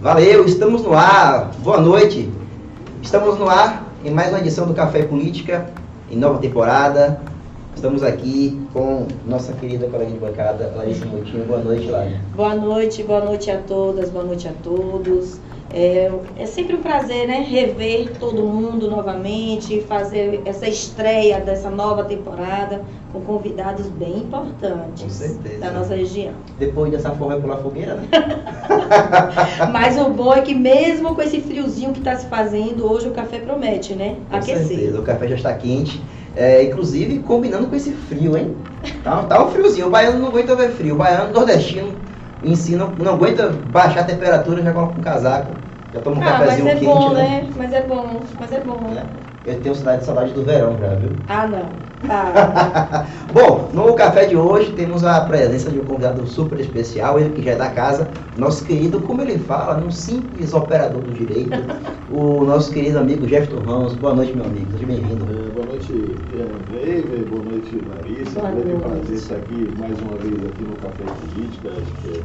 Valeu, estamos no ar. Boa noite. Estamos no ar em mais uma edição do Café Política, em nova temporada. Estamos aqui com nossa querida colega de bancada, Larissa Moutinho. Boa noite, Larissa. Boa noite, boa noite a todas, boa noite a todos. É, é, sempre um prazer, né, rever todo mundo novamente, fazer essa estreia dessa nova temporada com convidados bem importantes da nossa região. Depois dessa forma é pular fogueira, né? Mas o bom é que mesmo com esse friozinho que está se fazendo, hoje o café promete, né? Com Aquecer. certeza, o café já está quente. É, inclusive combinando com esse frio, hein? Tá, tá um friozinho. O baiano não aguenta ver frio. O baiano nordestino ensina, não aguenta baixar a temperatura, já coloca um casaco. Já toma um ah, cafezinho mas é quente, bom, né? né? Mas é bom, mas é bom. É. Eu tenho saudade, saudade do verão já, viu? Ah, não. Ah. Bom, no café de hoje temos a presença de um convidado super especial, ele que já é da casa, nosso querido, como ele fala, um simples operador do direito, o nosso querido amigo Jefferson Ramos. Boa noite, meu amigo, seja bem-vindo. É, boa noite, Andrei, boa noite, Larissa. Boa grande prazer estar aqui mais uma vez aqui no Café Política. Acho que é,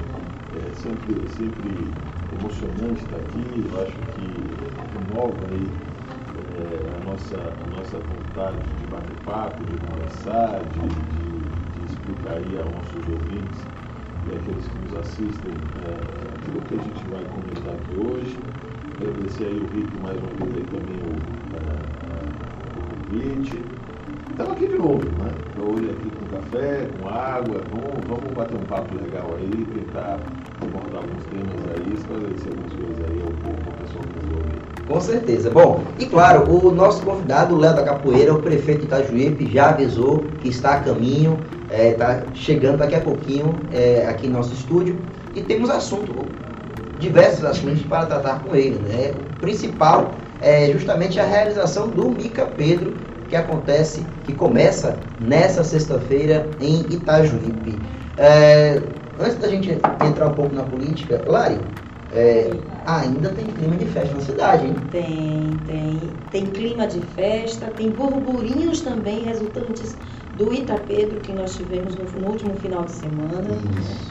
é sempre, sempre emocionante estar aqui. Eu acho que renova aí nossa, a nossa vontade de bater papo, de conversar, de, de, de explicar aí aos nossos ouvintes e aqueles que nos assistem é, aquilo que a gente vai comentar aqui hoje. Agradecer aí o Rico mais uma vez aí também o, é, o convite. Estamos aqui de novo, né? Hoje aqui com café, com água, vamos, vamos bater um papo legal aí, tentar abordar alguns temas aí, esclarecer algumas coisas aí ao povo, ao pessoal que. Com certeza. Bom, e claro, o nosso convidado, Léo da Capoeira, o prefeito Itajuípe, já avisou que está a caminho, está é, tá chegando daqui a pouquinho é, aqui no nosso estúdio e temos assunto, diversos assuntos para tratar com ele. Né? O principal é justamente a realização do Mica Pedro, que acontece, que começa nessa sexta-feira em Itajuípe. É, antes da gente entrar um pouco na política, Lari, é, ainda tem clima de festa na cidade, hein? Tem, tem. Tem clima de festa, tem burburinhos também resultantes do Itapedro que nós tivemos no, no último final de semana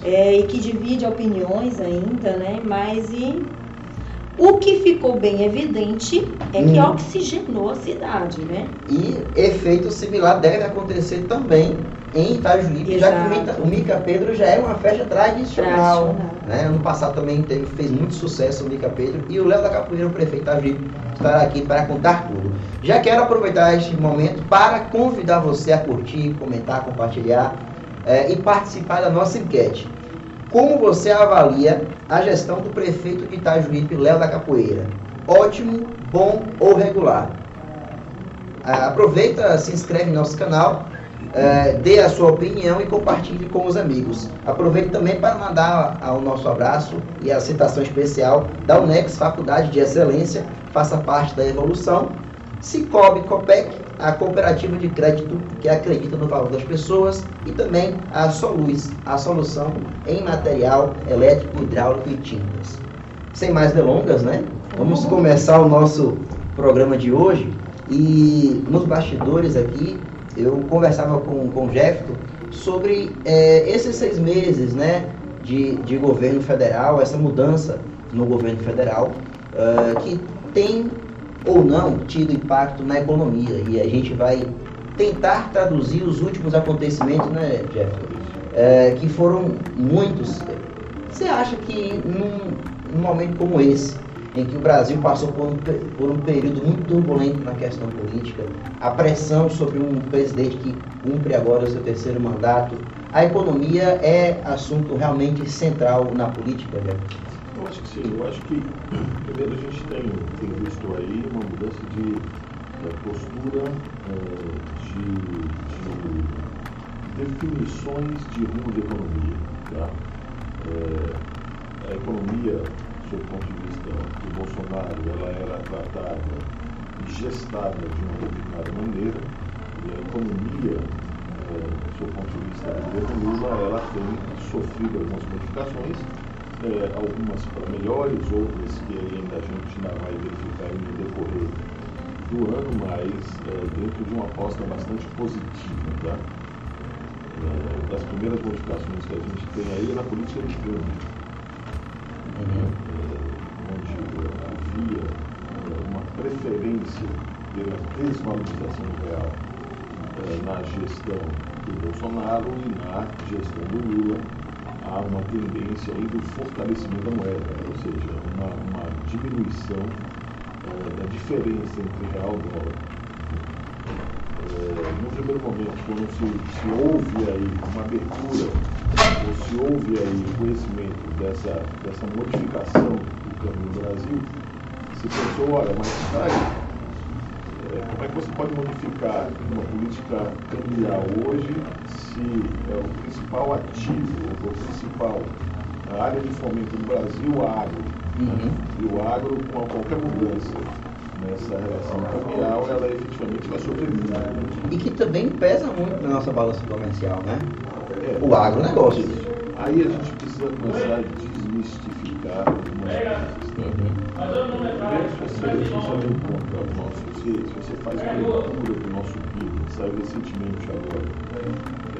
é, e que divide opiniões ainda, né? Mas e o que ficou bem evidente é que hum. oxigenou a cidade, né? E efeito similar deve acontecer também em Itajuípe, já que o Mica Pedro já é uma festa tradicional. tradicional. Né? Ano passado também teve, fez muito sucesso o Mica Pedro e o Léo da Capoeira, o prefeito Itajuípe, estará aqui para contar tudo. Já quero aproveitar este momento para convidar você a curtir, comentar, compartilhar é, e participar da nossa enquete. Como você avalia a gestão do prefeito de Itajuípe, Léo da Capoeira? Ótimo, bom ou regular? Ah, aproveita, se inscreve no nosso canal é, dê a sua opinião e compartilhe com os amigos. Aproveito também para mandar o nosso abraço e a citação especial da UNEX, Faculdade de Excelência, faça parte da evolução. Cicobi Copec, a cooperativa de crédito que acredita no valor das pessoas, e também a Soluz, a solução em material elétrico, hidráulico e tintas. Sem mais delongas, né? Vamos começar o nosso programa de hoje e nos bastidores aqui eu conversava com, com o Jefferson sobre é, esses seis meses né, de, de governo federal, essa mudança no governo federal, uh, que tem ou não tido impacto na economia. E a gente vai tentar traduzir os últimos acontecimentos, né, Jefferson? É, que foram muitos. Você acha que num, num momento como esse, em que o Brasil passou por um, por um período muito turbulento na questão política, a pressão sobre um presidente que cumpre agora o seu terceiro mandato. A economia é assunto realmente central na política, né? Eu acho que sim. Eu acho que, primeiro, a gente tem, tem visto aí uma mudança de é, postura, é, de, de, definições de rumo de economia. Tá? É, a economia sob o ponto de do Bolsonaro, ela era tratada e gestada de uma determinada maneira, e a economia, é, sob o ponto de vista do governo Lula, ela tem sofrido algumas modificações, é, algumas para melhores, outras que ainda a gente ainda vai verificar no decorrer do ano, mas é, dentro de uma aposta bastante positiva. Tá? É, das primeiras modificações que a gente tem aí é na política de câmbio. Uhum uma preferência pela desvalorização do real na gestão do Bolsonaro e na gestão do Lula há uma tendência aí do fortalecimento da moeda, ou seja, uma, uma diminuição da diferença entre real e dólar. no primeiro momento, quando se, se houve aí uma abertura, ou se houve aí o conhecimento dessa, dessa modificação do câmbio no Brasil, se pensou, olha, mas aí, é, como é que você pode modificar uma política cambial hoje se é, o principal ativo, o principal área de fomento no Brasil, o agro, uhum. né? e o agro, com qualquer mudança nessa relação cambial, ela efetivamente vai sobreviver. Né? E que também pesa muito na nossa balança comercial, né? É, o agronegócio. Aí a gente precisa começar a desmistificar algumas coisas. Uhum. Primeiro, se você, você lê um ponto o nosso se, você faz uma leitura do nosso PIB, saiu recentemente agora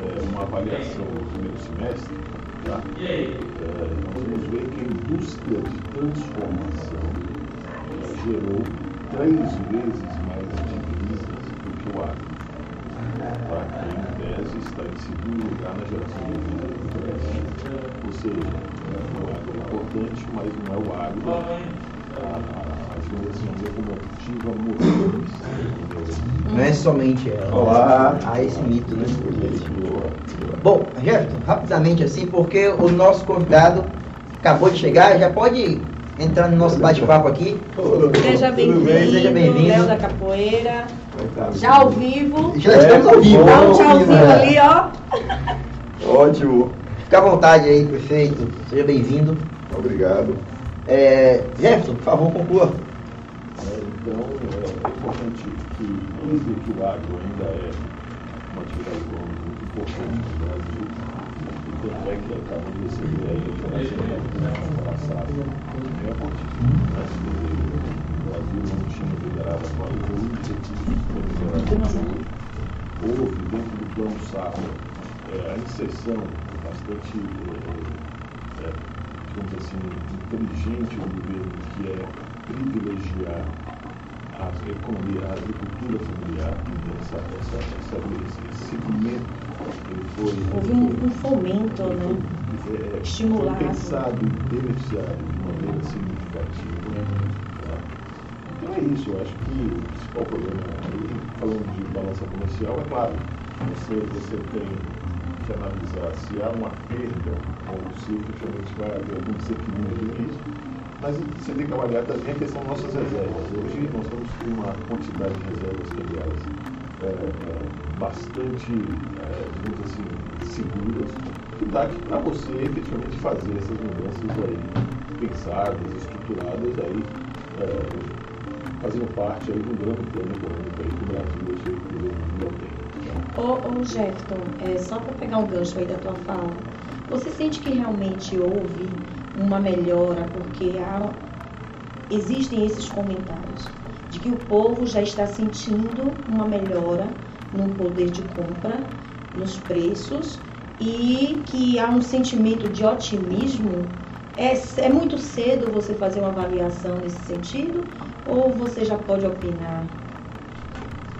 é, uma avaliação do primeiro semestre, tá? é, nós vamos ver que a indústria de transformação gerou três vezes mais divisas do que o agro. Tá? Que em tese está em segundo lugar na geração de divisas do Brasil. Ou seja, o importante, mas não é o agro não é somente ela. Olá. Há esse mito, né? Bom, Jefferson, rapidamente assim, porque o nosso convidado acabou de chegar, já pode entrar no nosso bate-papo aqui. Seja bem-vindo, Seja bem-vindo. Léo da Capoeira. Já ao vivo. Já estamos ao vivo. Dá um tchauzinho é. ali, ó. Ótimo. Fica à vontade aí, prefeito. Seja bem-vindo. Obrigado. É, Jefferson, por favor, conclua. É, então, é importante que, desde que o agro ainda é uma atividade econômica muito importante no Brasil, e tanto é que acabamos de receber aí a geração do passado, recorde, o Brasil não tinha liderado quase oito objetivos para melhorar a saúde. Houve, dentro do plano safra, é, a inserção bastante é, é, digamos assim, inteligente do governo, que é privilegiar a economia, a agricultura familiar, essa, essa, essa, esse segmento ele foi. Houve um, um fomento, né? Foi, é, Estimulado. Foi pensado e beneficiado de maneira significativa. Tá? Então é isso, eu acho que o principal problema, falando de balança comercial, é claro, você, você tem analisar se há uma perda ou se efetivamente vai haver algum desequilíbrio nisso, mas você tem que avaliar também a questão das nossas reservas. Hoje nós temos uma quantidade de reservas cambiais é, é, bastante, é, digamos assim, seguras, que dá para você efetivamente fazer essas mudanças aí, pensadas, estruturadas aí, é, fazendo parte aí do grande plano econômico aí que o Brasil, governo tem. Ô, ô Jefferson, é, só para pegar um gancho aí da tua fala, você sente que realmente houve uma melhora porque há, existem esses comentários de que o povo já está sentindo uma melhora no poder de compra, nos preços e que há um sentimento de otimismo? É, é muito cedo você fazer uma avaliação nesse sentido ou você já pode opinar?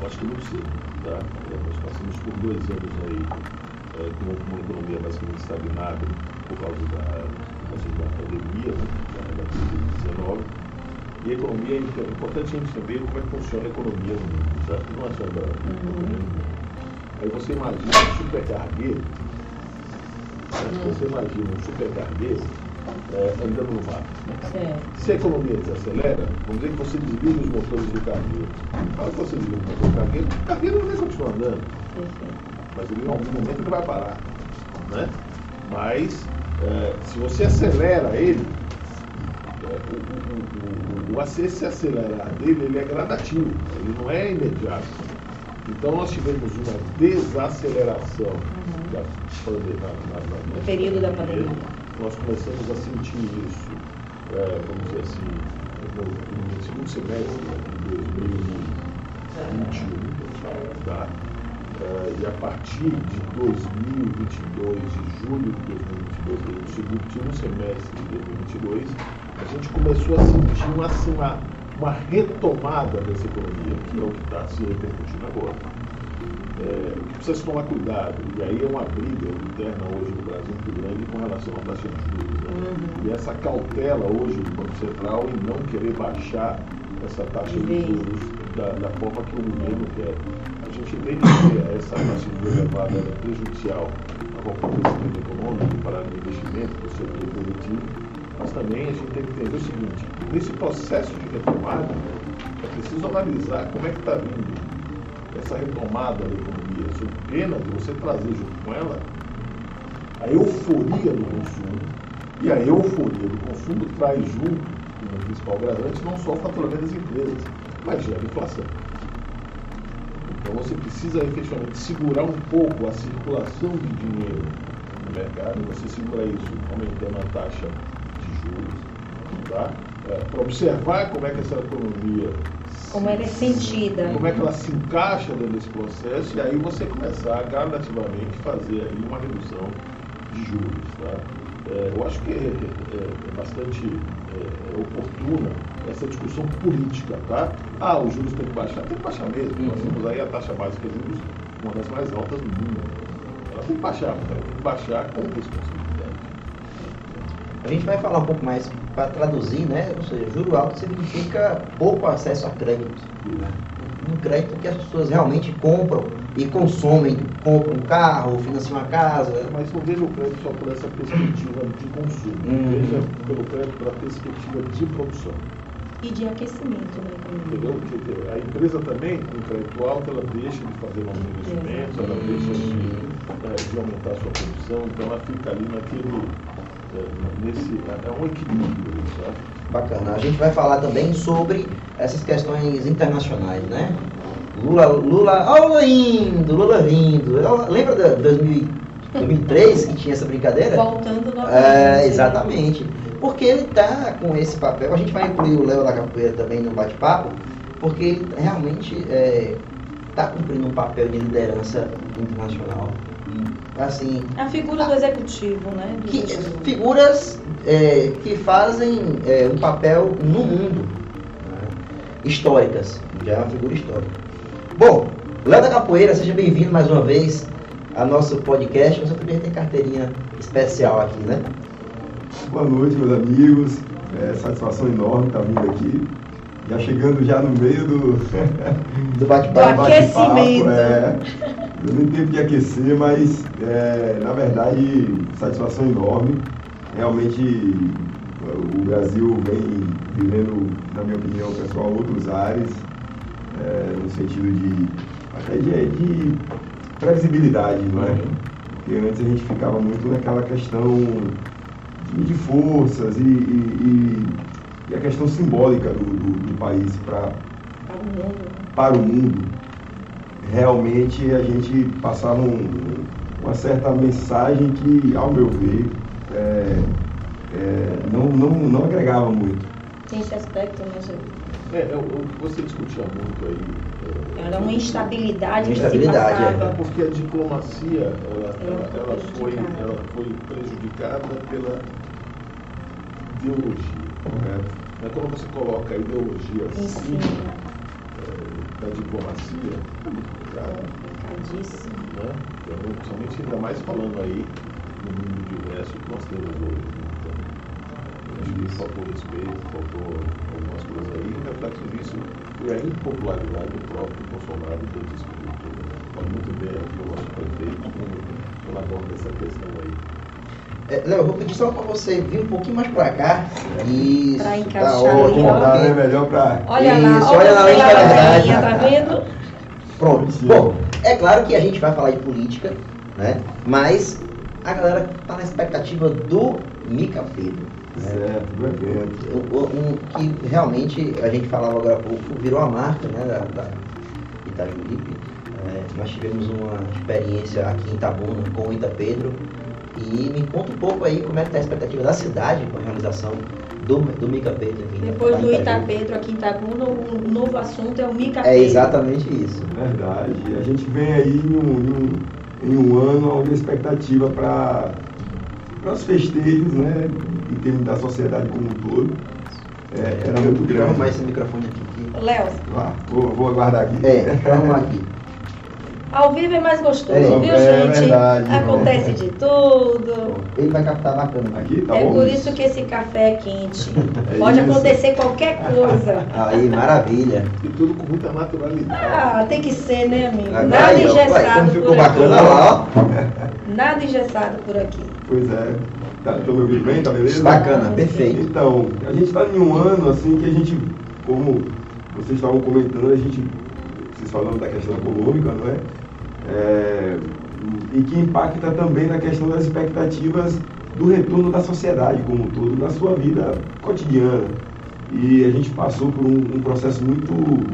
Acho que muito cedo. Tá? É, nós passamos por dois anos aí é, com uma economia basicamente estagnada por causa da, da pandemia, né? da, Covid-19. E a economia, é importante a gente saber como é que funciona a economia no mundo, certo? Não é só da uhum. Aí você imagina um supercargueiro, você imagina um supercargueiro é, andando no mar. Se a economia desacelera, vamos dizer que você desliga os motores do cargueiro. Para que você desliga o motor do cargueiro, o cargueiro não vai continuar andando. Mas ele, em algum momento ele vai parar. Né? Mas é, se você acelera ele, é, o, o, o, o, acelerar dele ele é gradativo, ele não é imediato. Então nós tivemos uma desaceleração uhum. da pandemia, na, na, na, no período da pandemia nós começamos a sentir isso, é, vamos dizer assim, no, segundo semestre de 2021, tá? É, e a partir de 2022, de julho de 2022, do segundo semestre de 2022, a gente começou a sentir uma, uma, uma retomada dessa economia, que é o que está se repercutindo agora. É, precisa se tomar cuidado, e aí é uma briga interna hoje no Brasil muito grande com relação à taxa de juros. Né? Uhum. E essa cautela hoje do Banco Central em não querer baixar essa taxa de juros da, da forma que o governo quer. A gente entende que essa taxa de juros elevada é prejudicial a qualquer crescimento econômico, para o investimento, para o setor produtivo, mas também a gente tem que entender o seguinte, nesse processo de retomada, é preciso analisar como é que está vindo essa retomada da economia, sob pena de você trazer junto com ela a euforia do consumo, e a euforia do consumo traz junto como principal garante não só o faturamento das empresas, mas gera inflação. Então você precisa efetivamente segurar um pouco a circulação de dinheiro no mercado, você segura isso aumentando a taxa de juros, tá? É, para observar como é que essa economia como ela é sentida. Como é que ela se encaixa dentro desse processo e aí você começar a gradativamente fazer aí uma redução de juros. Tá? É, eu acho que é, é, é bastante é, oportuna essa discussão política, tá? Ah, os juros têm que baixar, tem que baixar mesmo. Uhum. Nós temos aí a taxa básica de juros, uma das mais altas do mundo. Ela tem que baixar, tem que baixar com responsabilidade. A gente vai falar um pouco mais para traduzir, né? Ou seja, juro alto significa pouco acesso a crédito. Né? Um crédito que as pessoas realmente compram e consomem, compram um carro, financiam uma casa. Mas não veja o crédito só por essa perspectiva de consumo, uhum. veja pelo crédito pela perspectiva de produção. E de aquecimento né? Entendeu? Porque a empresa também, com crédito alto, ela deixa de fazer novos investimentos, ela deixa de, eh, de aumentar a sua produção, então ela fica ali naquele. É, nesse, é um equilíbrio, sabe? Bacana. A gente vai falar também sobre essas questões internacionais, né? Lula, Lula, oh, Lula indo, Lula vindo. Lembra de 2003 que tinha essa brincadeira? Voltando novamente. É, exatamente. Porque ele está com esse papel, a gente vai incluir o Léo da Capoeira também no bate-papo, porque ele realmente está é, tá cumprindo um papel de liderança internacional. Assim, a figura do executivo, né? Do que, executivo. Figuras é, que fazem é, um papel no mundo, né? históricas, já é uma figura histórica. Bom, Léo da Capoeira, seja bem-vindo mais uma vez ao nosso podcast. Você também tem carteirinha especial aqui, né? Boa noite, meus amigos. É satisfação enorme estar vindo aqui. Já chegando já no meio do, do bate-papo. Do aquecimento. É, eu nem tempo de aquecer, mas é, na verdade, satisfação enorme. Realmente o Brasil vem vivendo, na minha opinião pessoal, outros ares é, no sentido de até de, de previsibilidade, não é? Porque antes a gente ficava muito naquela questão de, de forças e, e, e, a questão simbólica do, do, do país pra, para o mundo. Realmente a gente passava um, uma certa mensagem que, ao meu ver, é, é, não, não, não agregava muito. Tem esse aspecto, né, é, é, o que você discutia muito aí. É, Era uma instabilidade, instabilidade que se passava. É. Porque a diplomacia ela, ela, ela, foi, ela foi prejudicada pela ideologia. Correto. Né? Quando você coloca a ideologia acima é, da diplomacia, é muito complicado. Complicadíssimo. Né? Então, principalmente ainda mais falando aí no mundo diverso que nós temos hoje. Né? Então, acho que faltou respeito, faltou algumas coisas aí, o reflexo disso foi a impopularidade do próprio Bolsonaro dentro desse período. Pode muito bem aqui o nosso prefeito aborda essa questão aí. É, Léo, eu vou pedir só para você vir um pouquinho mais para cá. Isso, para tá encaixar tá ótimo, tá, é melhor para. Olha lá, Isso, olha, olha lá, olha lá, tá vendo? Pronto. Bom, é claro que a gente vai falar de política, né? Mas a galera está na expectativa do Mica Pedro. Certo, do evento. Um, que realmente, a gente falava agora há pouco, virou a marca né, da, da Itajuípe. É, nós tivemos uma experiência aqui em Itabuna com o Ita Pedro. E me conta um pouco aí como é que está a expectativa da cidade com a realização do, do Mica Pedro. Aqui Depois do Itapedro aqui em Itabuna, o novo assunto é o Mica é Pedro. É exatamente isso. Verdade. A gente vem aí em um, em um, em um ano onde a expectativa para os festejos, né, em termos da sociedade como um todo, é, era muito grande. Vamos mais esse microfone aqui. Léo. Ah, vou, vou aguardar aqui. É, vamos aqui. Ao vivo é mais gostoso, é, viu, é gente? Verdade, Acontece é. de tudo. Ele vai captar bacana. Aqui, tá é bom. por isso que esse café é quente. É Pode isso. acontecer qualquer coisa. Aí, maravilha. E tudo com muita naturalidade. Ah, tem que ser, né, amigo? Nada aí, engessado ó, ficou bacana aqui. lá, ó. Nada engessado por aqui. Pois é. Tá, tô me ouvindo bem? Tá beleza? Bacana, perfeito. Então, a gente está em um ano assim que a gente, como vocês estavam comentando, a gente, vocês falando da questão econômica, não é? É, e que impacta também na questão das expectativas do retorno da sociedade como um todo na sua vida cotidiana. E a gente passou por um, um processo muito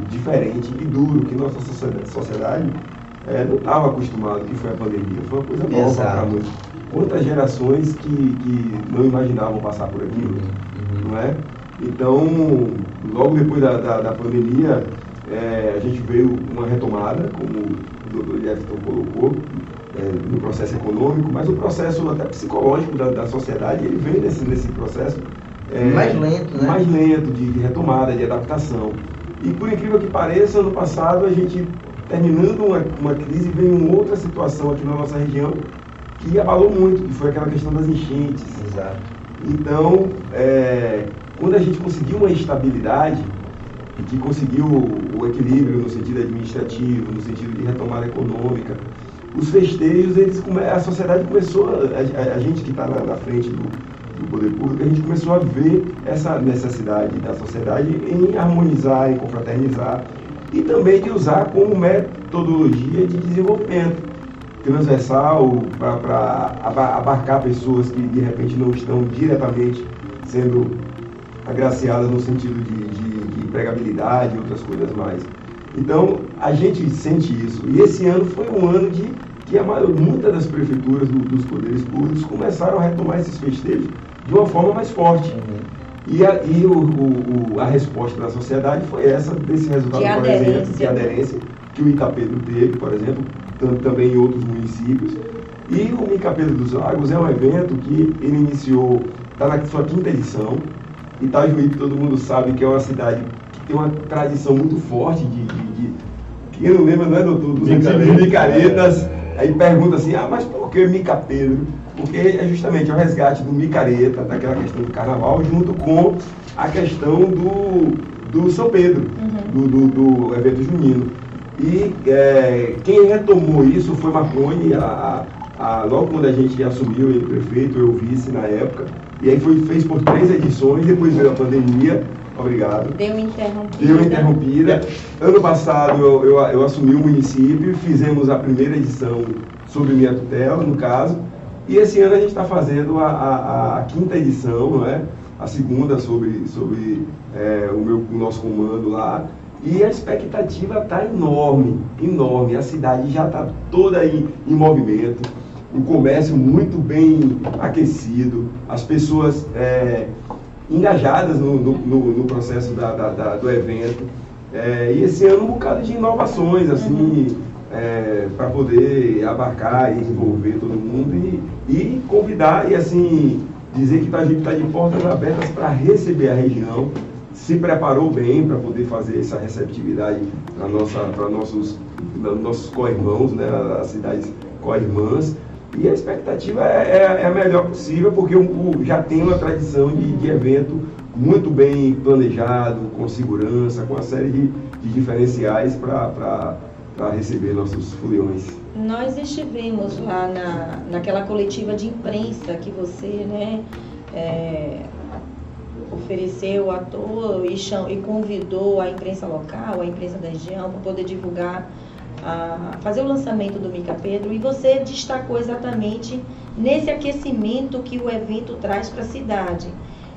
diferente e duro que nossa sociedade é, não estava acostumada, que foi a pandemia. Foi uma coisa nova para muitos. Quantas gerações que, que não imaginavam passar por aquilo, uhum. não é? Então, logo depois da, da, da pandemia, é, a gente veio uma retomada, como o doutor Jefferson colocou, é, no processo econômico, mas o processo até psicológico da, da sociedade, ele vem nesse, nesse processo é, mais lento, né? Mais lento de, de, retomada, de adaptação. E por incrível que pareça, ano passado a gente, terminando uma, uma crise, veio uma outra situação aqui na nossa região que abalou muito, que foi aquela questão das enchentes. Exato. Então, é, quando a gente conseguiu uma estabilidade, e que conseguiu o equilíbrio no sentido administrativo, no sentido de retomada econômica. Os festejos, eles, a sociedade começou, a, a, gente que está na, na, frente do, do poder público, a gente começou a ver essa necessidade da sociedade em harmonizar, em confraternizar e também de usar como metodologia de desenvolvimento transversal para abarcar pessoas que de repente não estão diretamente sendo agraciadas no sentido de empregabilidade e outras coisas mais. Então, a gente sente isso. E esse ano foi um ano de que a maior, muitas das prefeituras do, dos poderes públicos começaram a retomar esses festejos de uma forma mais forte. Uhum. E, a, e o, o, a resposta da sociedade foi essa, desse resultado, de por aderência. exemplo, de aderência, que o Itapedro teve, por exemplo, também em outros municípios. E o Mica Pedro dos Lagos é um evento que ele iniciou, está na sua quinta edição, Itajuí, que todo mundo sabe que é uma cidade que tem uma tradição muito forte de. de, de quem não lembra, não é, doutor? Dos antigos micaretas. Aí pergunta assim: ah, mas por que Mica Pedro? Porque é justamente o resgate do micareta, daquela questão do carnaval, junto com a questão do, do São Pedro, uhum. do, do, do, evento junino. E é, quem retomou isso foi Marconi, a, a, logo quando a gente assumiu ele prefeito, eu vice na época. E aí foi, fez por três edições, depois veio a pandemia. Obrigado. Deu interrompida. Deu interrompida. Ano passado eu, eu, eu assumi o município, fizemos a primeira edição sobre minha tutela, no caso. E esse ano a gente está fazendo a, a, a, quinta edição, não é? A segunda sobre, sobre é, o, meu, o nosso comando lá. E a expectativa está enorme, enorme. A cidade já está toda aí em movimento um comércio muito bem aquecido, as pessoas é, engajadas no, no, no processo da, da, da, do evento. É, e esse ano um bocado de inovações, assim, uhum. é, para poder abarcar e envolver todo mundo e, e convidar e assim dizer que a gente está de portas abertas para receber a região, se preparou bem para poder fazer essa receptividade para nossos, nossos co-irmãos, né, as cidades co-irmãs. E a expectativa é, é, é a melhor possível, porque o, o, já tem uma tradição de, de, evento muito bem planejado, com segurança, com uma série de, de diferenciais para receber nossos foliões. Nós estivemos lá na, naquela coletiva de imprensa que você né, é, ofereceu à toa e, e convidou a imprensa local, a imprensa da região, para poder divulgar a fazer o lançamento do Mica Pedro e você destacou exatamente nesse aquecimento que o evento traz para a cidade.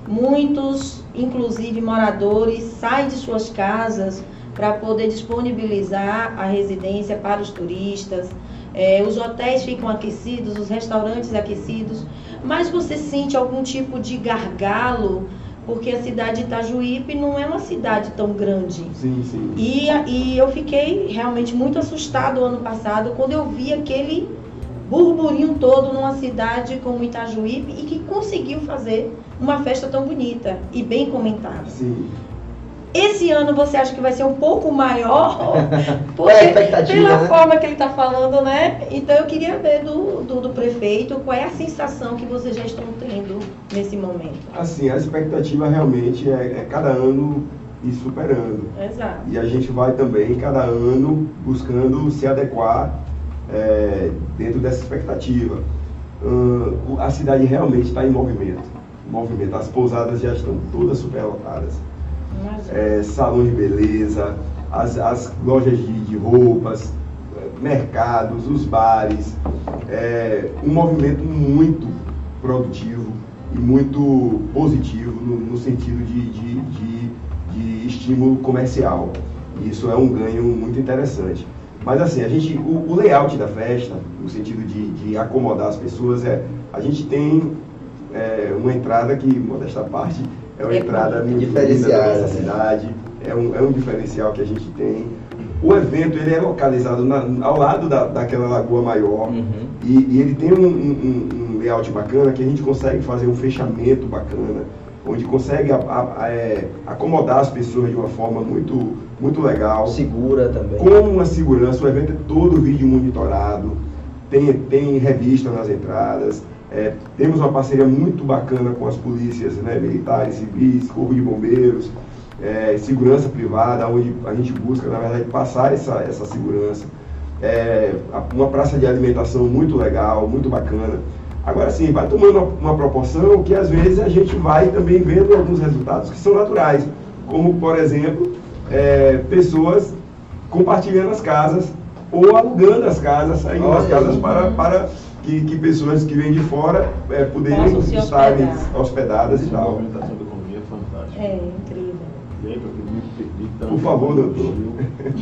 Muitos, inclusive moradores, saem de suas casas para poder disponibilizar a residência para os turistas. É, os hotéis ficam aquecidos, os restaurantes aquecidos, mas você sente algum tipo de gargalo porque a cidade de Itajuípe não é uma cidade tão grande. Sim, sim. E, e eu fiquei realmente muito assustado ano passado quando eu vi aquele burburinho todo numa cidade como Itajuípe e que conseguiu fazer uma festa tão bonita e bem comentada. Sim. Esse ano você acha que vai ser um pouco maior? É a expectativa, pela né? forma que ele está falando, né? Então eu queria ver do, do, do prefeito qual é a sensação que vocês já estão tendo nesse momento. Assim, a expectativa realmente é, é cada ano ir superando. Exato. E a gente vai também, cada ano, buscando se adequar é, dentro dessa expectativa. Hum, a cidade realmente está em movimento. movimento. As pousadas já estão todas superlotadas. É, salão de beleza, as, as lojas de, de roupas, é, mercados, os bares. É, um movimento muito produtivo e muito positivo no, no sentido de, de, de, de estímulo comercial. Isso é um ganho muito interessante. Mas assim, a gente, o, o layout da festa, no sentido de, de acomodar as pessoas, é a gente tem é, uma entrada que, modesta parte, é uma entrada muito diferenciada, da cidade, é um, é um diferencial que a gente tem. O evento ele é localizado na- ao lado da, daquela lagoa maior Uhum. e, e ele tem um, um- um layout bacana que a gente consegue fazer um fechamento bacana, onde consegue a- a- a- é, acomodar as pessoas de uma forma muito, muito legal. Segura também. Com uma segurança, o evento é todo vídeo monitorado, tem, tem revista nas entradas, é, temos uma parceria muito bacana com as polícias né, militares, civis, corpo de bombeiros, é, segurança privada, onde a gente busca, na verdade, passar essa, essa segurança. É, uma praça de alimentação muito legal, muito bacana. Agora sim, vai tomando uma, proporção que às vezes a gente vai também vendo alguns resultados que são naturais, como por exemplo, é, pessoas compartilhando as casas ou alugando as casas, saindo das casas para, para que, que pessoas que vêm de fora é, estarem hospedar. hospedadas e tal. movimentação da economia é fantástica. É incrível. E aí, para que me permita. Por favor, doutor.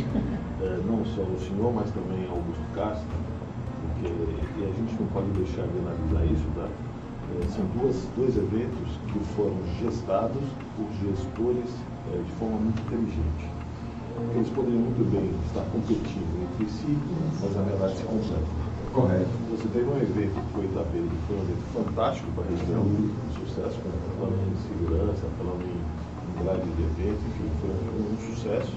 eh, não só o senhor, mas também Augusto Castro, porque e a gente não pode deixar de analisar isso, tá? Eh, são duas, dois eventos que foram gestados por gestores eh, de forma muito inteligente. Eles poderiam muito bem estar competindo entre si, mas na verdade se completam. Correto. Você teve um evento que foi Itapeira, que foi um evento fantástico para a região, um sucesso, falando em segurança, falando em, grade de evento, enfim, foi um, sucesso.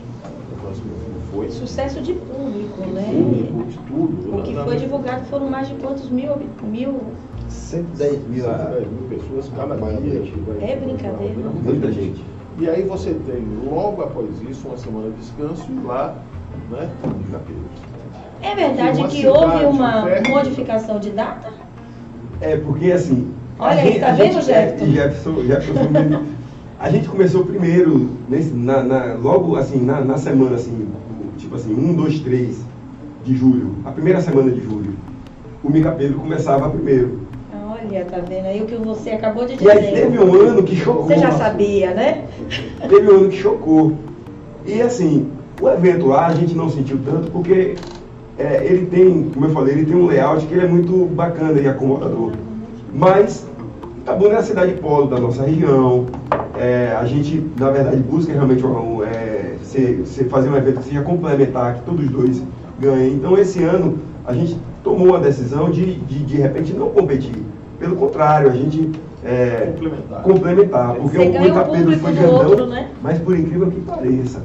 O próximo filme foi. Sucesso de público, de né? público, de tudo. O que foi divulgado foram mais de quantos mil, mil 110 mil. a- 110 mil pessoas cada dia. É brincadeira. Muita gente. E aí você tem, logo após isso, uma semana de descanso e lá, né, em Itapeira. É verdade que cidade houve uma perto- modificação de data? É, porque assim. Olha aí, gente- tá vendo, Jefferson? é, Jefferson, Jefferson mesmo. A gente começou primeiro, nesse- na, na- logo assim, na, na semana, assim, tipo assim, 1, 2, 3 de julho, a primeira semana de julho, o Mica Pedro começava primeiro. Olha, tá vendo aí o que você acabou de E aí dizer. teve um ano que chocou. Você já sabia, né? Teve um ano que chocou. E assim, o evento lá a gente não sentiu tanto porque é, ele tem, como eu falei, ele tem um layout que ele é muito bacana e acomodador. Mas Itabuna é a cidade polo da nossa região. É, a gente, na verdade, busca realmente um, é, ser- ser- fazer um evento que seja complementar, que todos os dois ganhem. Então, esse ano, a gente tomou a decisão de, de, de repente, não competir. Pelo contrário, a gente é, Complementar. complementar. Porque Você o Itapedro foi grandão, outro, né? mas por incrível que pareça,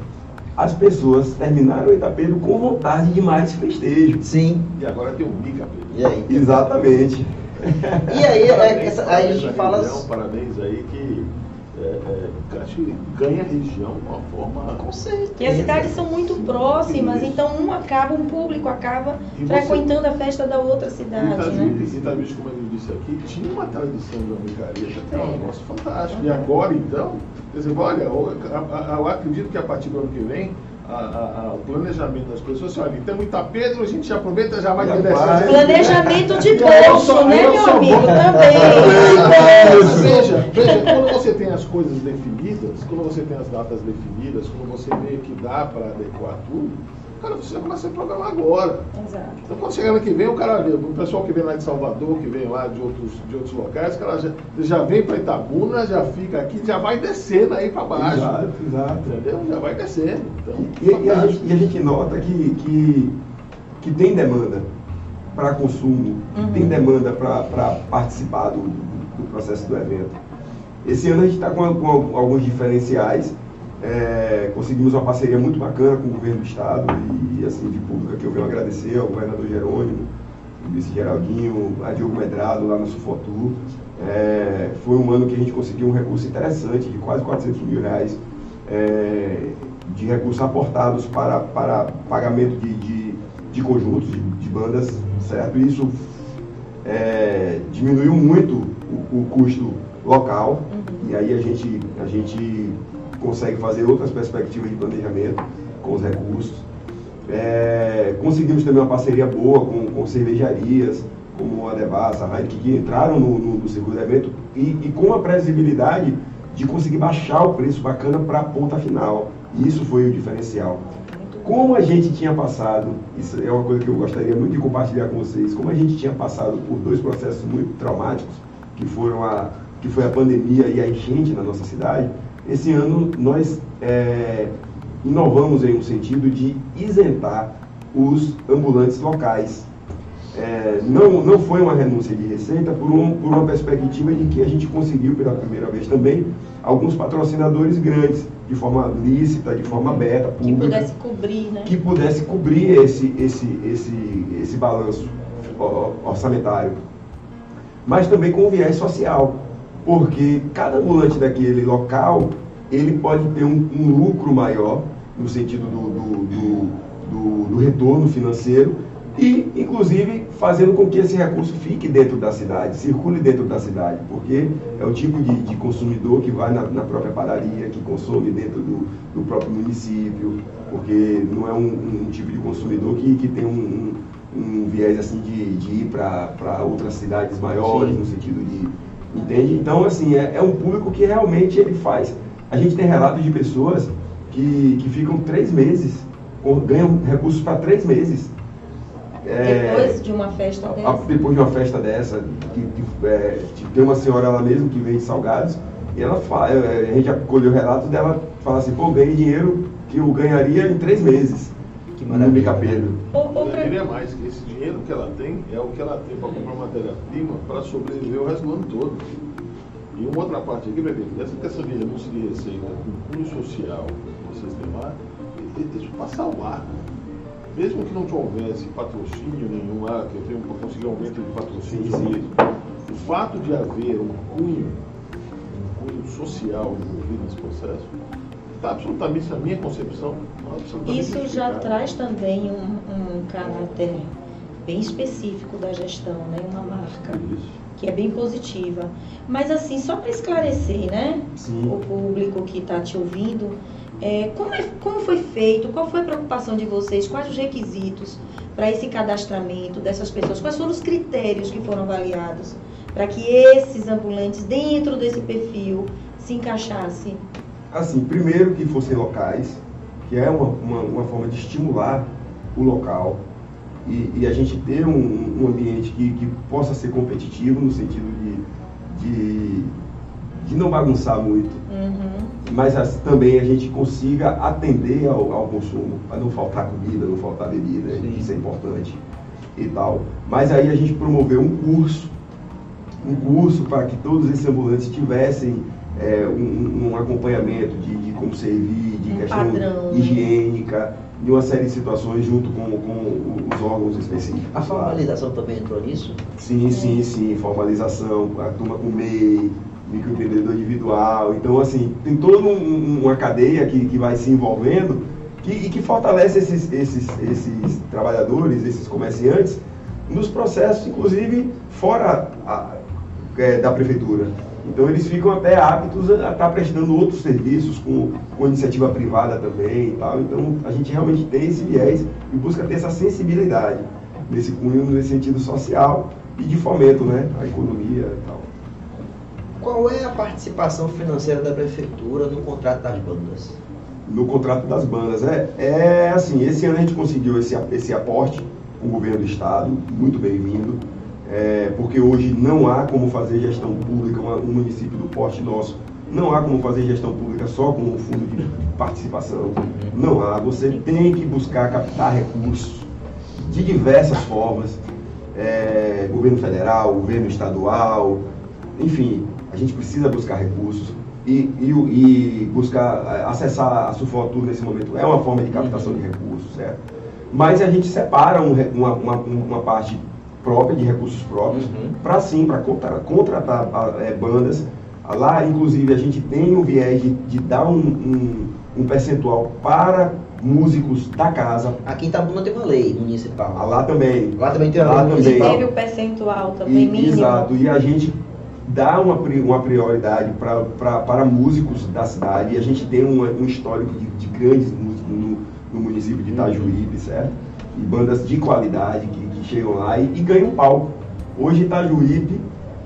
as pessoas terminaram o Itapedro com vontade de mais festejo. Sim. E agora tem o Mica Pedro. E aí? Exatamente. E aí, é, Parabéns, essa- aí a gente fala. região, parabéns aí que é, é, acho que ganha a região de uma forma. Com certeza. E as cidades são muito próximas, Isso. então um acaba, um público acaba E você- frequentando a festa da outra cidade, né? Itajuí, Itajuí, como ele disse aqui, tinha uma tradição de micareta que é um É. negócio fantástico. E agora, então, quer dizer, olha, eu, acredito que a partir do ano que vem, a- a- a- o planejamento das pessoas, assim, olha, então Itapedro, a gente aproveita já vai Já ter vai. Planejamento de bolso, né, eu meu amigo? Também. Veja, veja, quando você tem as coisas definidas, quando você tem as datas definidas, quando você vê que dá para adequar tudo, Cara, você começa a programar agora. Exato. Então quando chegar ano que vem, o cara, o pessoal que vem lá de Salvador, que vem lá de outros, de outros locais, o cara já, já vem para Itabuna, já fica aqui, já vai descendo aí para baixo. Exato, exato. Entendeu? Já vai descendo. Então, e, e, a gente, e, a gente, nota que, que, que tem demanda para consumo, uhum. tem demanda para participar do, do, processo do evento. Esse ano a gente está com, com alguns diferenciais é, conseguimos uma parceria muito bacana com o governo do estado e, assim, de pública que eu venho agradecer ao governador Jerônimo, o vice Geraldinho, a Diogo Medrado lá no Sufotur. É, foi um ano que a gente conseguiu um recurso interessante de quase 400 mil reais é, de recursos aportados para, para pagamento de, de, de conjuntos, de, de, bandas, certo? E isso é, diminuiu muito o, o custo local uhum. e aí a gente, a gente consegue fazer outras perspectivas de planejamento com os recursos. É, conseguimos também uma parceria boa com, com cervejarias, como a Devassa, a Heineken, que entraram no, no, no segundo evento e, e, com a previsibilidade de conseguir baixar o preço bacana para a ponta final. E isso foi o diferencial. Como a gente tinha passado, isso é uma coisa que eu gostaria muito de compartilhar com vocês, como a gente tinha passado por dois processos muito traumáticos, que foram a que foi a pandemia e a enchente na nossa cidade, esse ano nós é, inovamos em um sentido de isentar os ambulantes locais. É, não, não foi uma renúncia de receita por, um, por uma perspectiva de que a gente conseguiu pela primeira vez também alguns patrocinadores grandes, de forma lícita, de forma aberta, pública, que pudesse cobrir, né? que pudesse cobrir esse, esse, esse, esse balanço orçamentário, mas também com viés social porque cada ambulante daquele local ele pode ter um, um lucro maior no sentido do, do, do, do, do retorno financeiro e, inclusive, fazendo com que esse recurso fique dentro da cidade, circule dentro da cidade, porque é o tipo de, de consumidor que vai na, na, própria padaria, que consome dentro do, do, próprio município, porque não é um, um tipo de consumidor que, que tem um, um, um viés assim de, de ir para outras cidades maiores, Sim. no sentido de Entende? Então, assim, é, é, um público que realmente ele faz. A gente tem relatos de pessoas que, que ficam três meses, ganham recursos para três meses. É, depois de uma festa dessa? Depois de uma festa dessa, que, que é, tem uma senhora lá mesmo que vende salgados, e ela fala, é, a gente já colheu relatos dela, fala assim, pô, ganhei dinheiro que eu ganharia em três meses. Que maravilha. No Pedro. Eu diria mais que que ela tem é o que ela tem para comprar matéria-prima para sobreviver o resto do ano todo. E uma outra parte aqui, bebê, essa questão de renúncia de receita com cunho social no sistema, isso passa ao ar. Mesmo que não houvesse patrocínio nenhum lá, que eu tenho para conseguir aumento de patrocínio, o fato de haver um cunho, um cunho social envolvido nesse processo, está absolutamente, na minha concepção, Isso já traz também um, um caráter bem específico da gestão, né? uma marca. Isso que é bem positiva. Mas assim, só para esclarecer, né, Sim. o público que está te ouvindo, é, como, é, como foi feito, qual foi a preocupação de vocês, quais os requisitos para esse cadastramento dessas pessoas, quais foram os critérios que foram avaliados para que esses ambulantes dentro desse perfil se encaixassem Assim, primeiro que fossem locais, que é uma, uma, uma forma de estimular o local e, e a gente ter um, um ambiente que, que, possa ser competitivo no sentido de, de, de não bagunçar muito, uhum. mas as, também a gente consiga atender ao, ao consumo, para não faltar comida, não faltar bebida, Sim. isso é importante e tal. Mas aí a gente promoveu um curso, um curso para que todos esses ambulantes tivessem é, um, um, acompanhamento de, de, como servir, de um questão padrão. higiênica, de uma série de situações junto com, com os órgãos específicos. A formalização também entrou nisso? Sim, sim, sim. Formalização, a turma com MEI, microempreendedor individual. Então, assim, tem toda um, uma cadeia que, que vai se envolvendo que, e que fortalece esses, esses, esses trabalhadores, esses comerciantes, nos processos, inclusive, fora a, é, da prefeitura. Então eles ficam até aptos a estar tá prestando outros serviços com, com iniciativa privada também e tal. Então a gente realmente tem esse viés e busca ter essa sensibilidade nesse cunho, nesse sentido social e de fomento, né? A economia e tal. Qual é a participação financeira da prefeitura no contrato das bandas? no contrato das bandas. É, é assim, esse ano a gente conseguiu esse, esse aporte com o governo do estado, muito bem-vindo, é, porque hoje não há como fazer gestão pública, um município do porte nosso, não há como fazer gestão pública só com o fundo de participação. Não há. Você tem que buscar captar recursos de diversas formas. É, governo federal, governo estadual, enfim, a gente precisa buscar recursos e, e, e buscar acessar a Sufotur nesse momento é uma forma de captação de recursos, certo? Mas a gente separa um, uma, uma, uma, parte própria de recursos próprios uhum. para sim, para contratar, contratar é, bandas. Lá, inclusive, a gente tem o viés de, de dar um, um, um percentual para músicos da casa. Aqui em Itabuna tem uma lei municipal. Lá também. Lá também tem uma lei municipal. Teve o percentual também e, mínimo. Exato. E a gente dá uma, uma prioridade pra, pra, para músicos da cidade. E a gente tem um, um histórico de, de grandes músicos no, no, município de Itajuípe, certo? E bandas de qualidade que chegam lá e, e ganham palco. Hoje Itajuípe,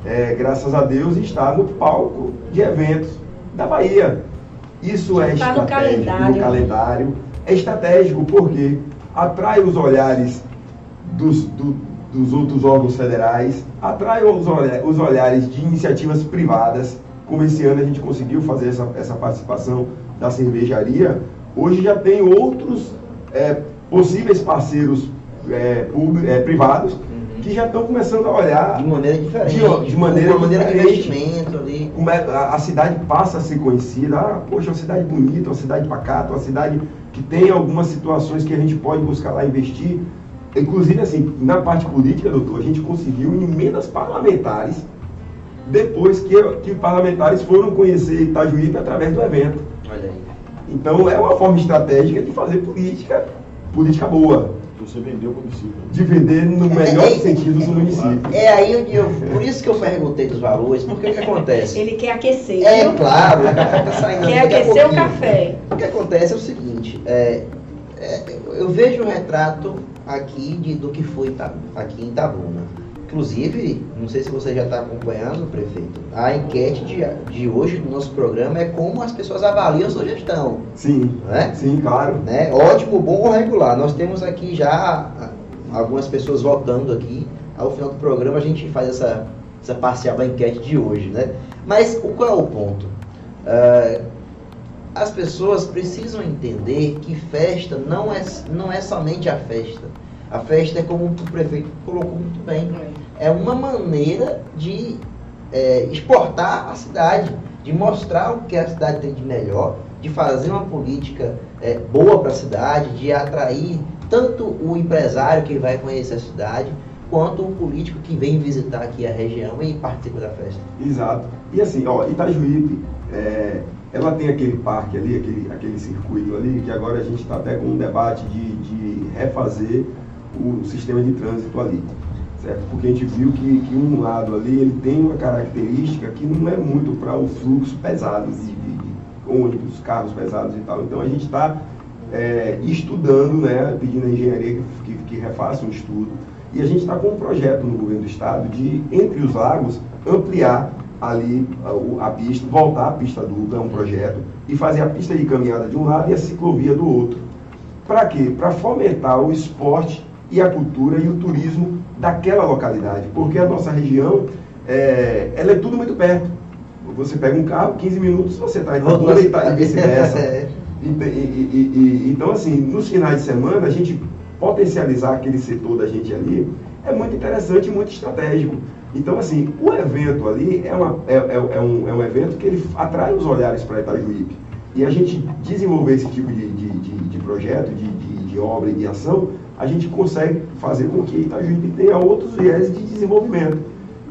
é, graças a Deus, está no palco de eventos da Bahia. Isso é está estratégico no calendário. no calendário. É estratégico porque atrai os olhares dos, do, dos outros órgãos federais, atrai os, olha, os olhares de iniciativas privadas. Como esse ano a gente conseguiu fazer essa, essa participação da cervejaria, hoje já tem outros é, possíveis parceiros é, públicos, é, privados que já estão começando a olhar de maneira diferente, de, de maneira, uma maneira diferente. de investimento ali. Como é, a, a, cidade passa a ser conhecida, ah, poxa, uma cidade bonita, uma cidade pacata, uma cidade que tem algumas situações que a gente pode buscar lá investir. Inclusive, assim, na parte política, doutor, a gente conseguiu emendas parlamentares depois que, que parlamentares foram conhecer Itajuípe através do evento. Olha aí. Então, é uma forma estratégica de fazer política, política boa. Você vendeu o município. De vender no melhor é, sentido do município. É aí onde eu. Por isso que eu perguntei dos valores, porque o que acontece? Ele quer aquecer. É viu? claro, tá saindo Quer aquecer o café. O que acontece é o seguinte, é, é, eu vejo o retrato aqui de, do que foi aqui em Itabuna. Inclusive, não sei se você já está acompanhando, prefeito, a enquete de, de hoje do nosso programa é como as pessoas avaliam a sua gestão. Sim, né? sim, claro. Né? Ótimo, bom ou regular. Nós temos aqui já algumas pessoas votando aqui. Ao final do programa a gente faz essa, essa parcial da enquete de hoje, né? Mas o, qual é o ponto? Uh, as pessoas precisam entender que festa não é, não é somente a festa. A festa é como o prefeito colocou muito bem. É uma maneira de é, exportar a cidade, de mostrar o que a cidade tem de melhor, de fazer uma política é, boa para a cidade, de atrair tanto o empresário que vai conhecer a cidade, quanto o político que vem visitar aqui a região e participa da festa. Exato. E assim, ó, Itajuípe, é, ela tem aquele parque ali, aquele, aquele circuito ali, que agora a gente está até com um debate de, de refazer o sistema de trânsito ali. Certo? Porque a gente viu que, que um lado ali ele tem uma característica que não é muito para o fluxo pesado de, de, ônibus, carros pesados e tal. Então a gente está é, estudando, né, pedindo a engenharia que, que, que refaça um estudo. E a gente está com um projeto no governo do estado de, entre os lagos, ampliar ali a, a, pista, voltar à pista dupla, é um projeto, e fazer a pista de caminhada de um lado e a ciclovia do outro. Para quê? Para fomentar o esporte e a cultura e o turismo daquela localidade, porque a nossa região é, ela é tudo muito perto. Você pega um carro, 15 minutos você está em Itabuna e, tá, e vice-versa. Então, assim, nos finais de semana, a gente potencializar aquele setor da gente ali é muito interessante e muito estratégico. Então, assim, o evento ali é, uma, é, é, é, um, é um evento que ele atrai os olhares para Itajuípe. E a gente desenvolver esse tipo de, de, de, de projeto, de, de, de obra e de ação, a gente consegue fazer com que Itajuípe tenha outros viés de desenvolvimento.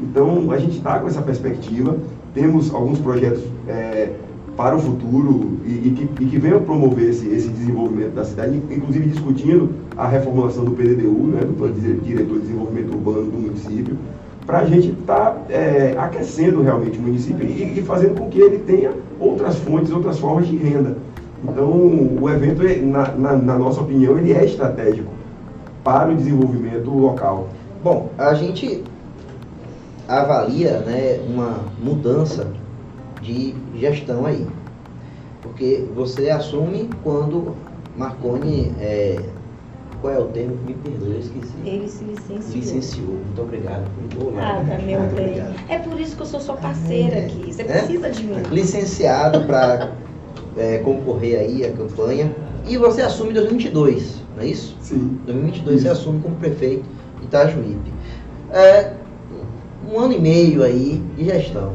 Então, a gente está com essa perspectiva, temos alguns projetos é, para o futuro e, e, que, e, que, venham promover esse, esse, desenvolvimento da cidade, inclusive discutindo a reformulação do PDDU, né, do Plano Diretor de Desenvolvimento Urbano do município, para a gente estar tá, é, aquecendo realmente o município e, e, fazendo com que ele tenha outras fontes, outras formas de renda. Então, o evento, na, na, na nossa opinião, ele é estratégico para o desenvolvimento local? Bom, a gente avalia né, uma mudança de gestão aí. Porque você assume quando Marconi é, qual é o termo? Me perdoe, eu esqueci. Ele se licenciou. Licenciou. Muito obrigado. Ah, tá, meu bem. É por isso que eu sou sua parceira aqui. Você é? precisa de mim. Licenciado para é, concorrer aí à campanha. E você assume em 2022, não é isso? Sim. 2022 isso. você assume como prefeito de Itajuípe. É, um ano e meio aí de gestão.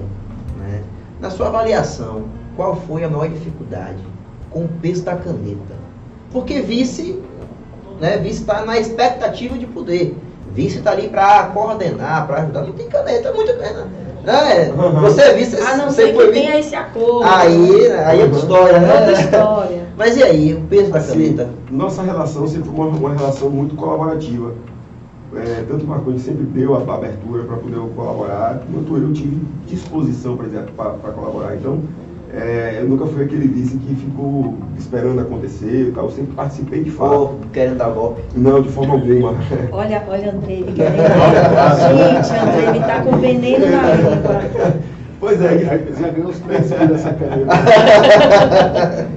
Né? Na sua avaliação, qual foi a maior dificuldade com o peso da caneta? Porque vice né? Vice está na expectativa de poder. Vice está ali para coordenar, para ajudar. Não tem caneta, muita caneta. Né? Você é vice, A não ser que tenha esse acordo. Aí, aí é outra história, né? Outra história. Mas e aí, o peso da caneta? Sim, nossa relação sempre foi uma, uma relação muito colaborativa. É, tanto o Marconi sempre deu a abertura para poder colaborar, quanto eu tive disposição para colaborar. Então, é, eu nunca fui aquele vice que ficou esperando acontecer, eu sempre participei de fato. Ou querendo dar golpe? Não, de forma alguma. Olha, olha, André, ele quer Gente, André, ele tá com veneno na língua. Pois é, já ganhou os três dessa carreira.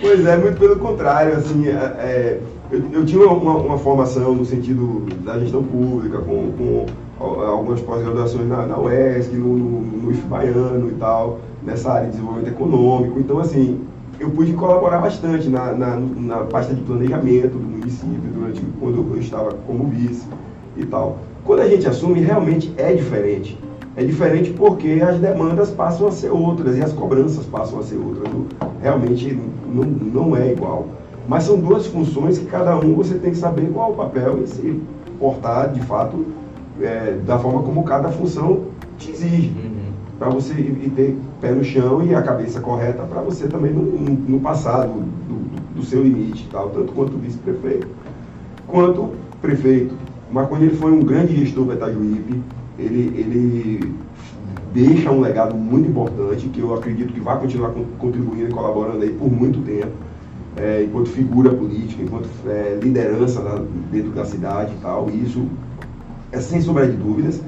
pois é, muito pelo contrário, assim, é, é eu, eu, tinha uma, uma, formação no sentido da gestão pública, com, com algumas pós-graduações na, na UESC, no, no, no IF Baiano e tal nessa área de desenvolvimento econômico. Então, assim, eu pude colaborar bastante na, na, na pasta de planejamento do município durante quando eu estava como vice e tal. Quando a gente assume, realmente é diferente. É diferente porque as demandas passam a ser outras e as cobranças passam a ser outras. Realmente não, não é igual. Mas são duas funções que cada um você tem que saber qual é o papel e se portar de fato é, da forma como cada função te exige. Para você e ter pé no chão e a cabeça correta para você também não passar do, do, seu limite tal, tanto quanto vice-prefeito, quanto prefeito. Marconi ele foi um grande gestor do Itajuípe, ele, ele deixa um legado muito importante, que eu acredito que vai continuar contribuindo e colaborando aí por muito tempo, é, enquanto figura política, enquanto é, liderança dentro da cidade e tal, e isso é sem sombra de dúvidas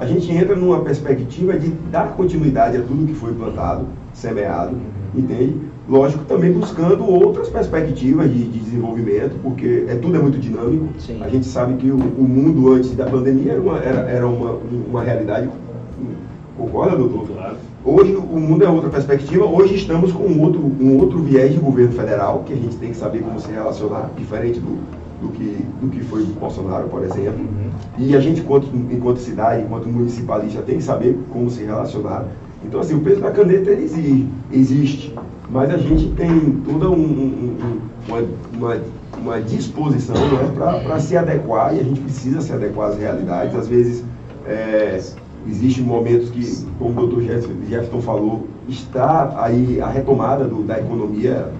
a gente entra numa perspectiva de dar continuidade a tudo que foi plantado, semeado, entende? Lógico, também buscando outras perspectivas de, de desenvolvimento, porque é, tudo é muito dinâmico. Sim. A gente sabe que o, o, mundo antes da pandemia era uma, era, era uma, uma realidade. Concorda, doutor? Claro. Hoje o mundo é outra perspectiva. Hoje estamos com um outro, um outro viés de governo federal, que a gente tem que saber como se relacionar, diferente do, do que, do que foi Bolsonaro, por exemplo. Uhum. E a gente, enquanto, enquanto cidade, enquanto municipalista, tem que saber como se relacionar. Então, assim, o peso da caneta ele existe, mas a gente tem toda um, um, uma, uma, uma, disposição né, para se adequar e a gente precisa se adequar às realidades. Às vezes, é, existem momentos que, como o doutor Jefferson falou, está aí a retomada do, da economia.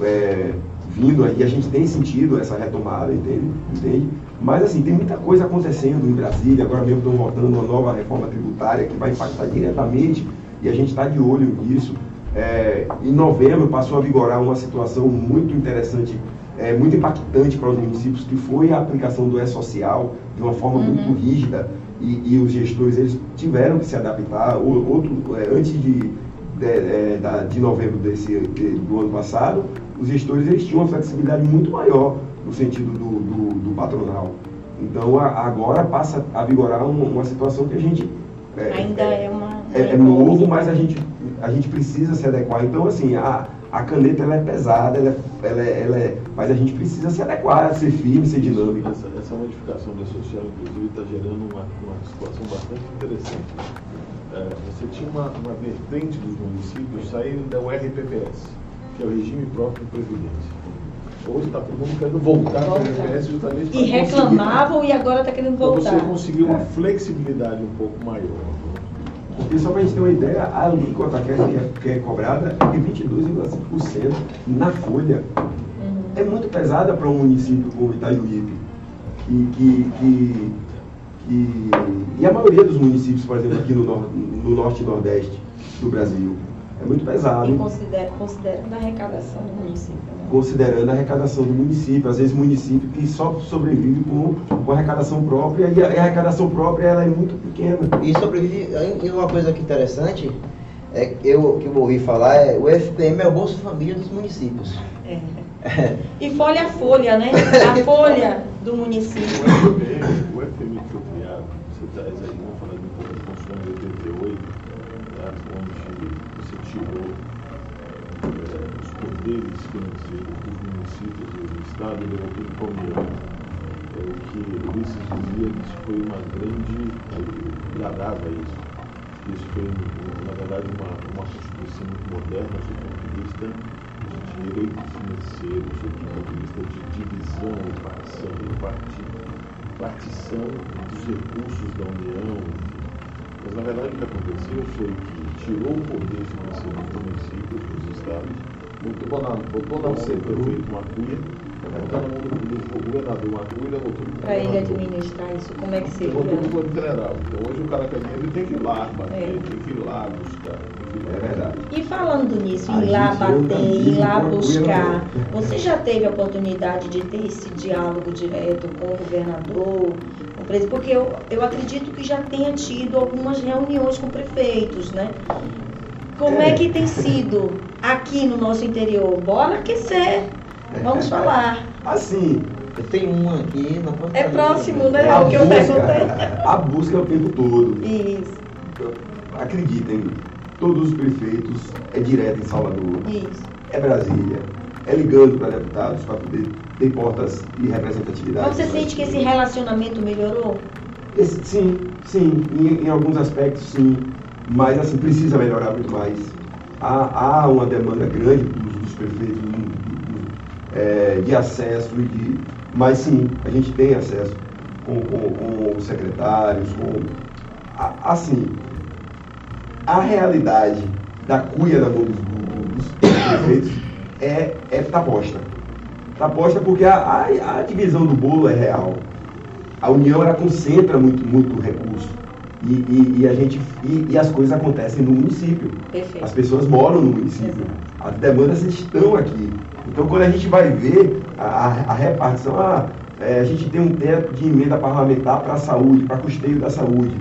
É, vindo aí, a gente tem sentido essa retomada, entende? entende? Mas assim, tem muita coisa acontecendo em Brasília, agora mesmo estão votando uma nova reforma tributária que vai impactar diretamente e a gente está de olho nisso. É, em novembro passou a vigorar uma situação muito interessante, é, muito impactante para os municípios, que foi a aplicação do E-Social de uma forma uhum. muito rígida e, e, os gestores eles tiveram que se adaptar. O, outro, é, antes de, de, é, de, novembro desse, do ano passado, os gestores eles tinham uma flexibilidade muito maior no sentido do, do, do patronal. Então a, agora passa a vigorar uma, uma, situação que a gente é, ainda é, é uma é, é novo, mas a gente a gente precisa se adequar. Então assim a, a caneta ela é pesada, ela é, ela, é, ela é, mas a gente precisa se adequar, ser firme, ser dinâmico. Essa, essa modificação da social, inclusive, está gerando uma, uma situação bastante interessante. É, você tinha uma, uma vertente dos municípios saindo da URPPS que é o regime próprio de previdência. Hoje está todo mundo querendo voltar para o INSS justamente E reclamavam e agora está querendo voltar. Para você conseguir uma flexibilidade um pouco maior. Porque só para a gente ter uma ideia, a alíquota que é, que é cobrada é de 22,5% na folha. Uhum. É muito pesada para um município como Itajuípe. Que, que, que, que, e a maioria dos municípios, por exemplo, aqui no, no norte e nordeste do Brasil, é muito pesado. E considera, considerando a arrecadação do município. Né? Considerando a arrecadação do município. Às vezes município que só sobrevive com, com arrecadação própria e a, a arrecadação própria ela é muito pequena. E sobrevive, e uma coisa que interessante, é, eu, que eu ouvi falar é o FPM é o Bolsa Família dos municípios. É. E folha a folha, né? A folha do município. O FPM, o FPM que foi criado, você traz aí, vamos falar de um pouco de função de 88, né, onde você tirou é, os poderes financeiros dos municípios e do Estado e levou tudo para a União. É, o que Ulisses dizia que isso foi uma grande. gradava isso. Isso foi, na verdade, uma, uma constituição muito moderna, do ponto de vista direitos financeiros, do ponto de vista de divisão e partição, partição dos recursos da União. Mas, na verdade, o que aconteceu foi que tirou o poder financeiro dos municípios, dos estados, botou na, mão do prefeito uma cuia, botou na mão do governador uma cuia, botou Para ele administrar isso, como é que seria? Botou no Banco Federal. Então, hoje o cara quer dinheiro, ele tem que ir lá bater, é. tem que ir lá buscar. É verdade. E falando nisso, ir lá bater, ir lá buscar, você já teve a oportunidade de ter esse diálogo direto com o governador, presidente? Porque eu, eu acredito que já tenha tido algumas reuniões com prefeitos, né? Como é, é que tem sido aqui no nosso interior? Bora aquecer, vamos falar. Assim, eu tenho uma aqui na É próximo, né? É o que eu. A busca é o tempo todo. Isso. Acreditem, todos os prefeitos é direto em Salvador. Isso. É Brasília. É ligando para deputados para poder ter portas de representatividade. Você sente que esse relacionamento melhorou? Esse, sim, sim. Em, em, alguns aspectos, sim. Mas, assim, precisa melhorar muito mais. Há, há uma demanda grande dos, dos prefeitos de, é, de acesso e de... Mas, sim, a gente tem acesso com, com, com os secretários, com... Assim, a realidade da cuia da mão dos, dos, prefeitos é, é tá posta. Tá posta porque a, a, a, divisão do bolo é real. A União ela concentra muito, muito recurso. E, e, e a gente, e, e, as coisas acontecem no município. Perfeito. As pessoas moram no município. Exato. As demandas estão aqui. Então quando a gente vai ver a, a repartição, ah, é, a gente tem um teto de emenda parlamentar para a saúde, para custeio da saúde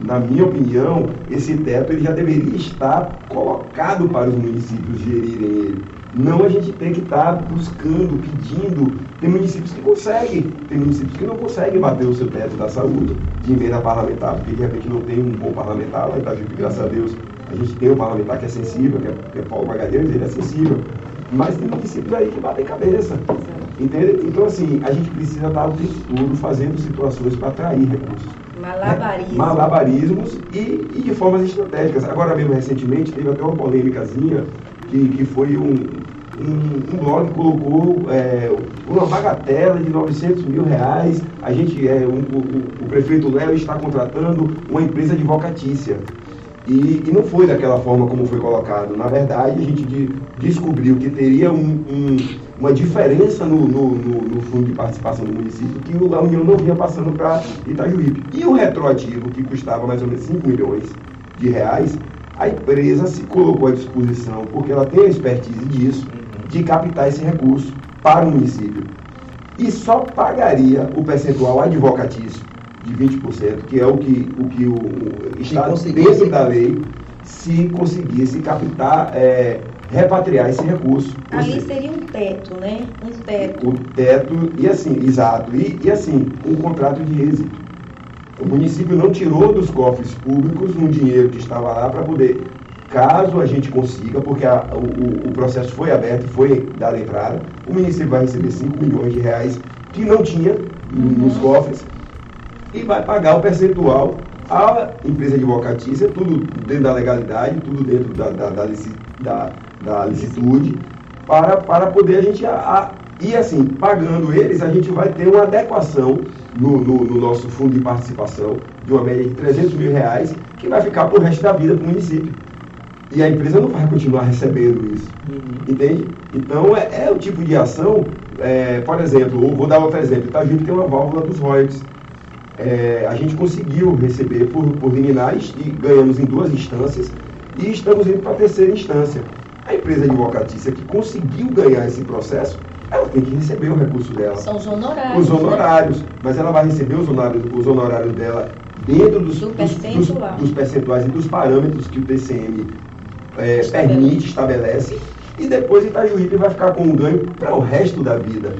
na minha opinião, esse teto ele já deveria estar colocado para os municípios gerirem ele. Não a gente tem que estar buscando, pedindo. Tem municípios que conseguem, tem municípios que não conseguem bater o seu teto da saúde de emenda parlamentar, porque de repente não tem um bom parlamentar lá em Itajuí, graças a Deus. A gente tem um parlamentar que é sensível, que é, que é Paulo Magalhães, ele é sensível. Mas tem municípios aí que batem cabeça. Entende? Então, assim, a gente precisa estar o tempo todo fazendo situações para atrair recursos. Malabarismo. Malabarismos e, e, de formas estratégicas. Agora mesmo, recentemente, teve até uma polêmicazinha que, que foi um, um, um blog que colocou é, uma bagatela de 900 mil reais. A gente, é, um, o, o, prefeito Léo está contratando uma empresa advocatícia. E, e, não foi daquela forma como foi colocado. Na verdade, a gente de, descobriu que teria um, um, uma diferença no, no, no, no, fundo de participação do município que o União não vinha passando para Itajuípe. E o retroativo, que custava mais ou menos 5 milhões de reais, a empresa se colocou à disposição, porque ela tem a expertise disso, de captar esse recurso para o município. E só pagaria o percentual advocatício de 20%, que é o que o, que o, está dentro da lei, se conseguisse captar, é, repatriar esse recurso. Ali seria um teto, né? Um teto. O teto, e assim, exato, e, e assim, um contrato de êxito. O município não tirou dos cofres públicos um dinheiro que estava lá para poder, caso a gente consiga, porque a, o, o, processo foi aberto e foi dada entrada, o município vai receber 5 milhões de reais que não tinha uhum. nos cofres e vai pagar o percentual à empresa advocatícia, tudo dentro da legalidade, tudo dentro da, da, da, da, da licitude, para, para poder a gente. A, a, e assim, pagando eles, a gente vai ter uma adequação no, no, no, nosso fundo de participação de uma média de 300 mil reais, que vai ficar por resto da vida para o município. E a empresa não vai continuar recebendo isso. Uhum. Entende? Então, é, é, o tipo de ação, é, por exemplo, vou dar outro exemplo, Itajuípe tem uma válvula dos royalties é, a gente conseguiu receber por, por liminares e ganhamos em duas instâncias e estamos indo para a terceira instância. A empresa advocatícia que conseguiu ganhar esse processo, ela tem que receber o recurso dela. São os honorários. Os né? honorários. Né? Mas ela vai receber os honorários, os honorários dela dentro dos, Do dos, dos, dos, percentuais e dos parâmetros que o TCM é, permite, estabelece, e depois Itajuípe vai ficar com um ganho para o resto da vida.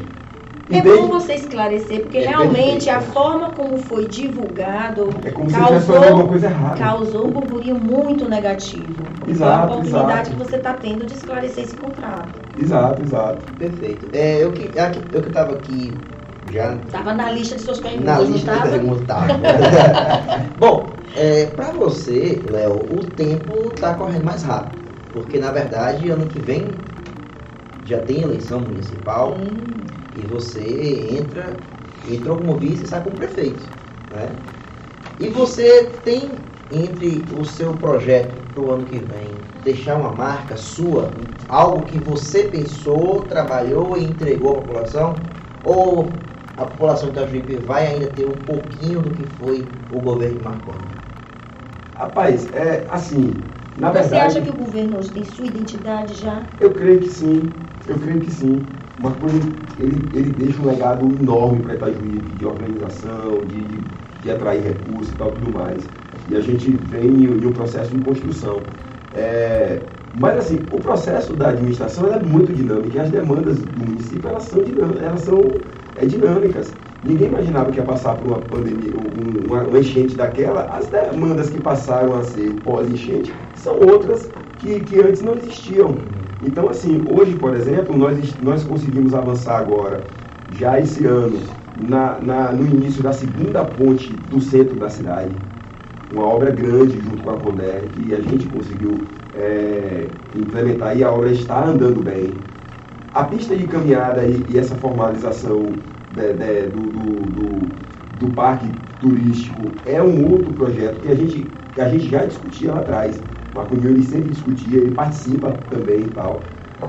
É bom você esclarecer, porque é realmente a forma como foi divulgado é como causou, se alguma coisa errada. causou um burburinho muito negativo. Exato, a oportunidade exato. que você está tendo de esclarecer esse contrato. Exato, exato. Perfeito. É, eu que eu que estava aqui já. Estava na lista de suas perguntas, na lista não estava? Bom, é, para você, Léo, o tempo está correndo mais rápido. Porque, na verdade, ano que vem já tem eleição municipal hum. E você entra, entrou como vice e sai como prefeito. Né? E você tem entre o seu projeto para o ano que vem deixar uma marca sua, algo que você pensou, trabalhou e entregou à população? Ou a população de Itajuípe vai ainda ter um pouquinho do que foi o governo de Marconi? Rapaz, é assim, na Você verdade... acha que o governo hoje tem sua identidade já? Eu creio que sim, eu creio que sim. Marconi, ele, ele deixa um legado enorme para Itajuípe, de organização, de, de atrair recursos e tal, tudo mais. E a gente vem em um processo de construção. É, mas assim, o processo da administração é muito dinâmico e as demandas do município elas são, elas são é, dinâmicas. Ninguém imaginava que ia passar por uma pandemia, uma, uma enchente daquela. As demandas que passaram a ser pós-enchente são outras que, que antes não existiam. Então, assim, hoje, por exemplo, nós, nós conseguimos avançar agora, já esse ano, na, na, no início da segunda ponte do centro da cidade. Uma obra grande junto com a Conder, que a gente conseguiu é, implementar e a obra está andando bem. A pista de caminhada e, e essa formalização de, de, do, do, do, do, parque turístico é um outro projeto que a gente, que a gente já discutia lá atrás. O ele sempre discutia, ele participa também e tal.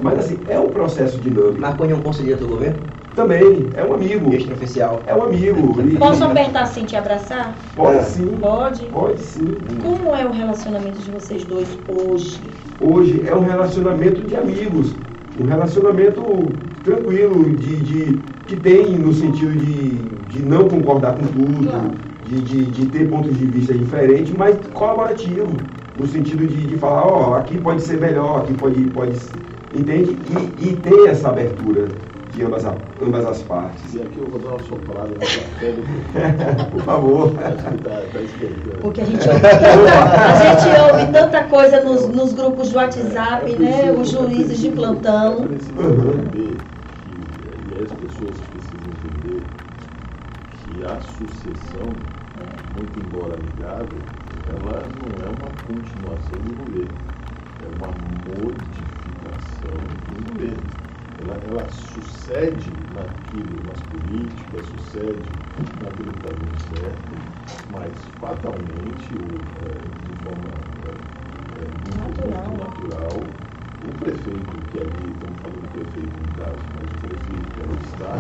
Mas assim, é um processo dinâmico. Marconio é um conselheiro do governo? Também, é um amigo. Extraoficial. É um amigo. Posso apertar assim te abraçar? Pode é. sim. Pode? Pode sim. Como é o relacionamento de vocês dois hoje? Hoje é um relacionamento de amigos. Um relacionamento tranquilo, de, de que tem no sentido de, de não concordar com tudo, claro. de, de, de, ter pontos de vista diferentes, mas colaborativo. No sentido de, de falar, ó, oh, aqui pode ser melhor, aqui pode. pode entende? E, e ter essa abertura de ambas, a, ambas as partes. E aqui eu vou dar uma soprada no café. Por favor. Tá, tá Porque a gente, ouve tanta, a gente ouve tanta coisa nos, nos grupos de WhatsApp, é, né? Os juízes de plantão. É preciso entender que, e as pessoas precisam entender que a sucessão, muito embora amigável, ela não é uma continuação do governo, é uma modificação do governo ela, ela sucede naquilo, nas políticas, sucede naquilo que está dando certo, mas fatalmente, ou, é, de forma é, é, muito, muito natural, o prefeito, que ali, estamos falando do prefeito no caso, mas o prefeito que ali está,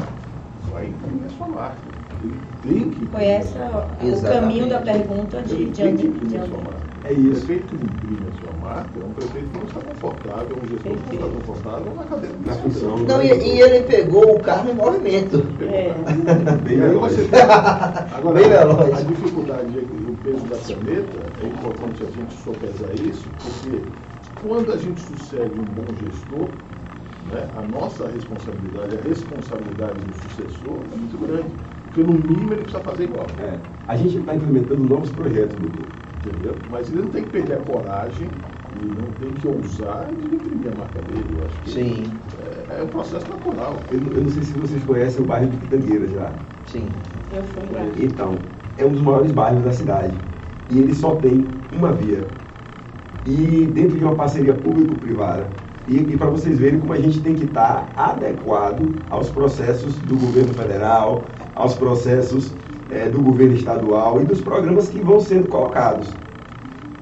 vai imprimir a sua marca. Ele tem que. Foi essa o caminho da pergunta de, de, de, de é isso. O prefeito que imprime a sua marca é um prefeito que não está confortável, um gestor que não está confortável na cadeira na função. Não, e, e, ele pegou o carro em movimento. É. Bem veloz. Agora, Bem veloz. a dificuldade e o peso da caneta, é importante a gente sopesar isso, porque quando a gente sucede um bom gestor, né, a nossa responsabilidade, a responsabilidade do sucessor é muito grande. Porque no mínimo ele precisa fazer igual. É. A gente está implementando novos projetos do grupo entendeu? Mas ele não tem que perder a coragem e não tem que ousar de imprimir a marca dele. Eu acho que Sim. É, é um processo natural. Eu, eu, não sei se vocês conhecem o bairro de Pitangueira já. Sim. Eu fui lá. Então, é um dos maiores bairros da cidade. E ele só tem uma via. E dentro de uma parceria público-privada. E, e para vocês verem como a gente tem que estar tá adequado aos processos do governo federal, aos processos é, do governo estadual e dos programas que vão sendo colocados.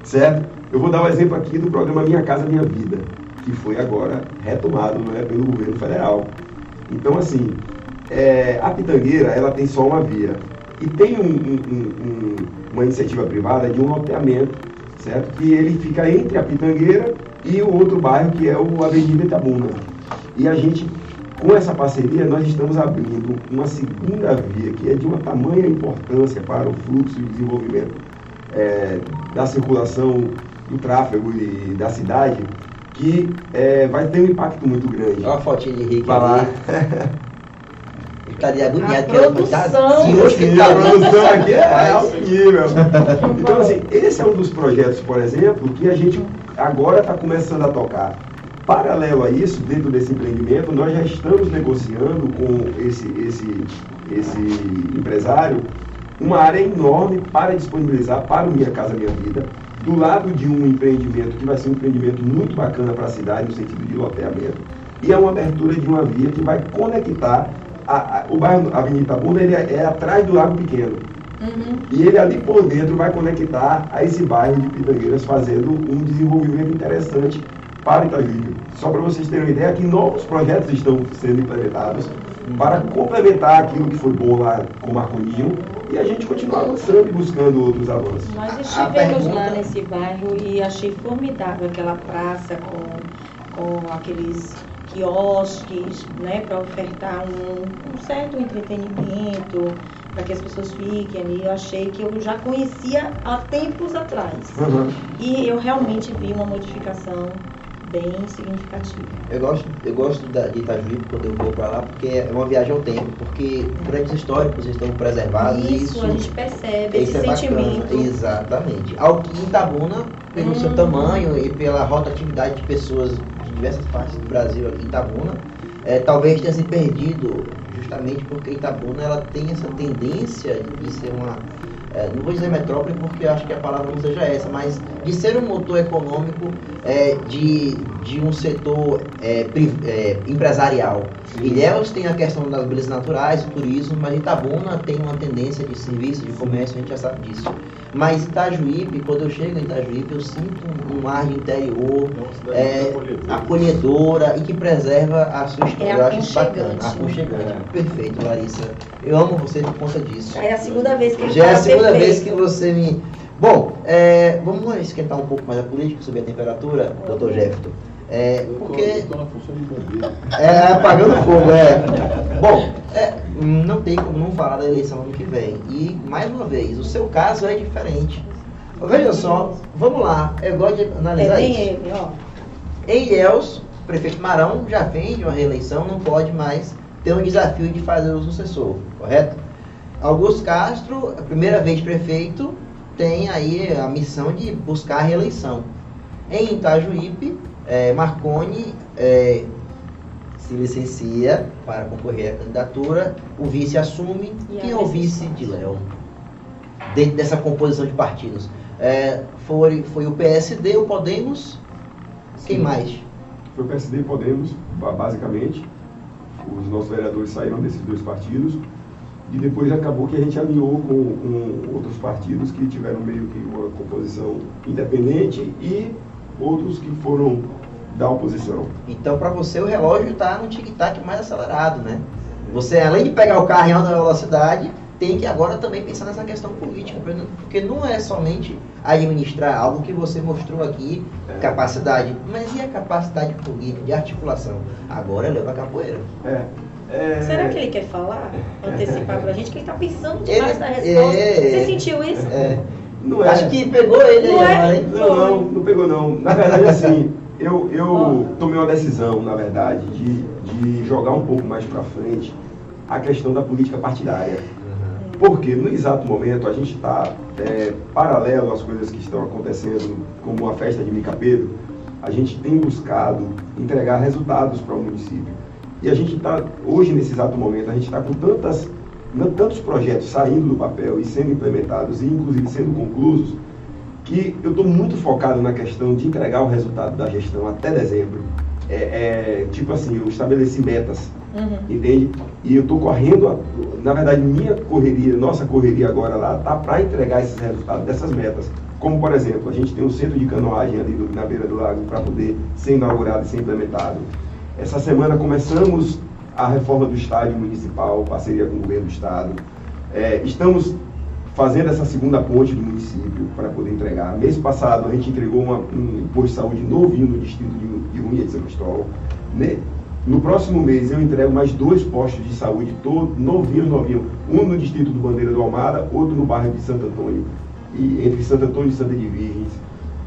Certo? Eu vou dar um exemplo aqui do programa Minha Casa Minha Vida, que foi agora retomado né, pelo governo federal. Então, assim, é, a Pitangueira ela tem só uma via. E tem um, um, uma iniciativa privada de um loteamento, certo? Que ele fica entre a Pitangueira e o outro bairro que é o Avenida Itabuna. E a gente com essa parceria, nós estamos abrindo uma segunda via que é de uma tamanha importância para o fluxo e desenvolvimento é, da circulação do tráfego e da cidade, que é, vai ter um impacto muito grande. Olha a fotinha de Rick Falar. estaria agoniado. A produção. Sim, Sim, a produção aqui é alto nível. Então, assim, esse é um dos projetos, por exemplo, que a gente agora está começando a tocar. Paralelo a isso, dentro desse empreendimento, nós já estamos negociando com esse, esse, esse empresário uma área enorme para disponibilizar para o Minha Casa Minha Vida, do lado de um empreendimento que vai ser um empreendimento muito bacana para a cidade, no sentido de loteamento, e é uma abertura de uma via que vai conectar a, a, o bairro Avenida Itabuna ele é, é, atrás do Lago Pequeno. Uhum. E ele ali por dentro vai conectar a esse bairro de Pitangueiras, fazendo um desenvolvimento interessante para Itajuípe. Só para vocês terem uma ideia, que novos projetos estão sendo implementados para complementar aquilo que foi bom lá com o Marconinho e a gente continuar avançando e buscando outros avanços. Nós estivemos pergunta... lá nesse bairro e achei formidável aquela praça com, com aqueles quiosques, né, para ofertar um, um, certo entretenimento, para que as pessoas fiquem ali. Eu achei que eu já conhecia há tempos atrás. Uhum. E eu realmente vi uma modificação bem significativa. Eu gosto, eu gosto da, de Itajuípe quando eu vou para lá, porque é uma viagem ao tempo, porque grandes históricos estão preservados. Isso, isso a gente percebe esse é sentimento. Bacana. Exatamente. Ao que Itabuna, pelo hum. seu tamanho e pela rotatividade de pessoas diversas partes do Brasil aqui em Itabuna, é, talvez tenha se perdido justamente porque Itabuna ela tem essa tendência de ser uma é, não vou dizer metrópole porque acho que a palavra não seja essa, mas de ser um motor econômico é, de, de um setor é, é empresarial. Ilhéus tem a questão das belezas naturais, do turismo, mas Itabuna tem uma tendência de serviço, de comércio, a gente já sabe disso. Mas Itajuípe, quando eu chego em Itajuípe, eu sinto um ar de interior, é, acolhedora e que preserva a sua história. É eu acho bacana, aconchegante. É. Perfeito, Larissa. Eu amo você por conta disso. É a segunda vez que Já é a segunda perfeito. vez que você me. Bom, é, vamos esquentar um pouco mais a política, subir a temperatura, doutor Jefferson. É, porque. É, apagando fogo, é. Bom, é, não tem como não falar da eleição ano que vem. E, mais uma vez, o seu caso é diferente. Veja só, vamos lá, eu gosto de analisar é isso. Ele, ó. Em Ilhéus, o prefeito Marão já vem de uma reeleição, não pode mais ter um desafio de fazer o sucessor, correto? Augusto Castro, a primeira vez prefeito, tem aí a missão de buscar a reeleição. Em Itajuípe, é, Marconi é, se licencia para concorrer à candidatura, o vice assume. E Quem é o vice de Léo? Dentro dessa composição de partidos. É, foi, foi o PSD, o Podemos, Sim. quem mais? Foi o PSD e Podemos, basicamente. Os nossos vereadores saíram desses dois partidos. E depois acabou que a gente alinhou com, com outros partidos que tiveram meio que uma composição independente e outros que foram da oposição. Então, para você, o relógio está no tic-tac mais acelerado, né? Você, além de pegar o carro em alta velocidade, tem que agora também pensar nessa questão política, porque não é somente administrar algo que você mostrou aqui, é. capacidade, mas e a capacidade política, de articulação? Agora leva a capoeira. É. É... Será que ele quer falar, antecipar para a gente, que ele está pensando demais ele, na resposta? É, Você sentiu isso? É. Não é. Acho que pegou ele não aí, é? Não, não, não pegou não. Na verdade, assim, eu, eu tomei uma decisão, na verdade, de, de jogar um pouco mais para frente a questão da política partidária. Porque no exato momento a gente está é, paralelo às coisas que estão acontecendo, como a festa de Mica Pedro, a gente tem buscado entregar resultados para o município. E a gente está, hoje nesse exato momento, a gente está com tantas tantos projetos saindo do papel e sendo implementados e inclusive sendo conclusos, que eu estou muito focado na questão de entregar o resultado da gestão até dezembro. É, é tipo assim, eu estabeleci metas, uhum. entende? E eu estou correndo, a, na verdade, minha correria, nossa correria agora lá, tá para entregar esses resultados dessas metas. Como, por exemplo, a gente tem um centro de canoagem ali do, na beira do lago para poder ser inaugurado e ser implementado. Essa semana começamos a reforma do estádio municipal, parceria com o governo do estado. É, estamos fazendo essa segunda ponte do município para poder entregar. Mês passado a gente entregou uma, um posto de saúde novinho no distrito de, de Unha de São Cristóvão. Né? No próximo mês eu entrego mais dois postos de saúde, todo, novinho, novinho. Um no distrito do Bandeira do Almada, outro no bairro de Santo Antônio, e, entre Santo Antônio e Santa de Virgens.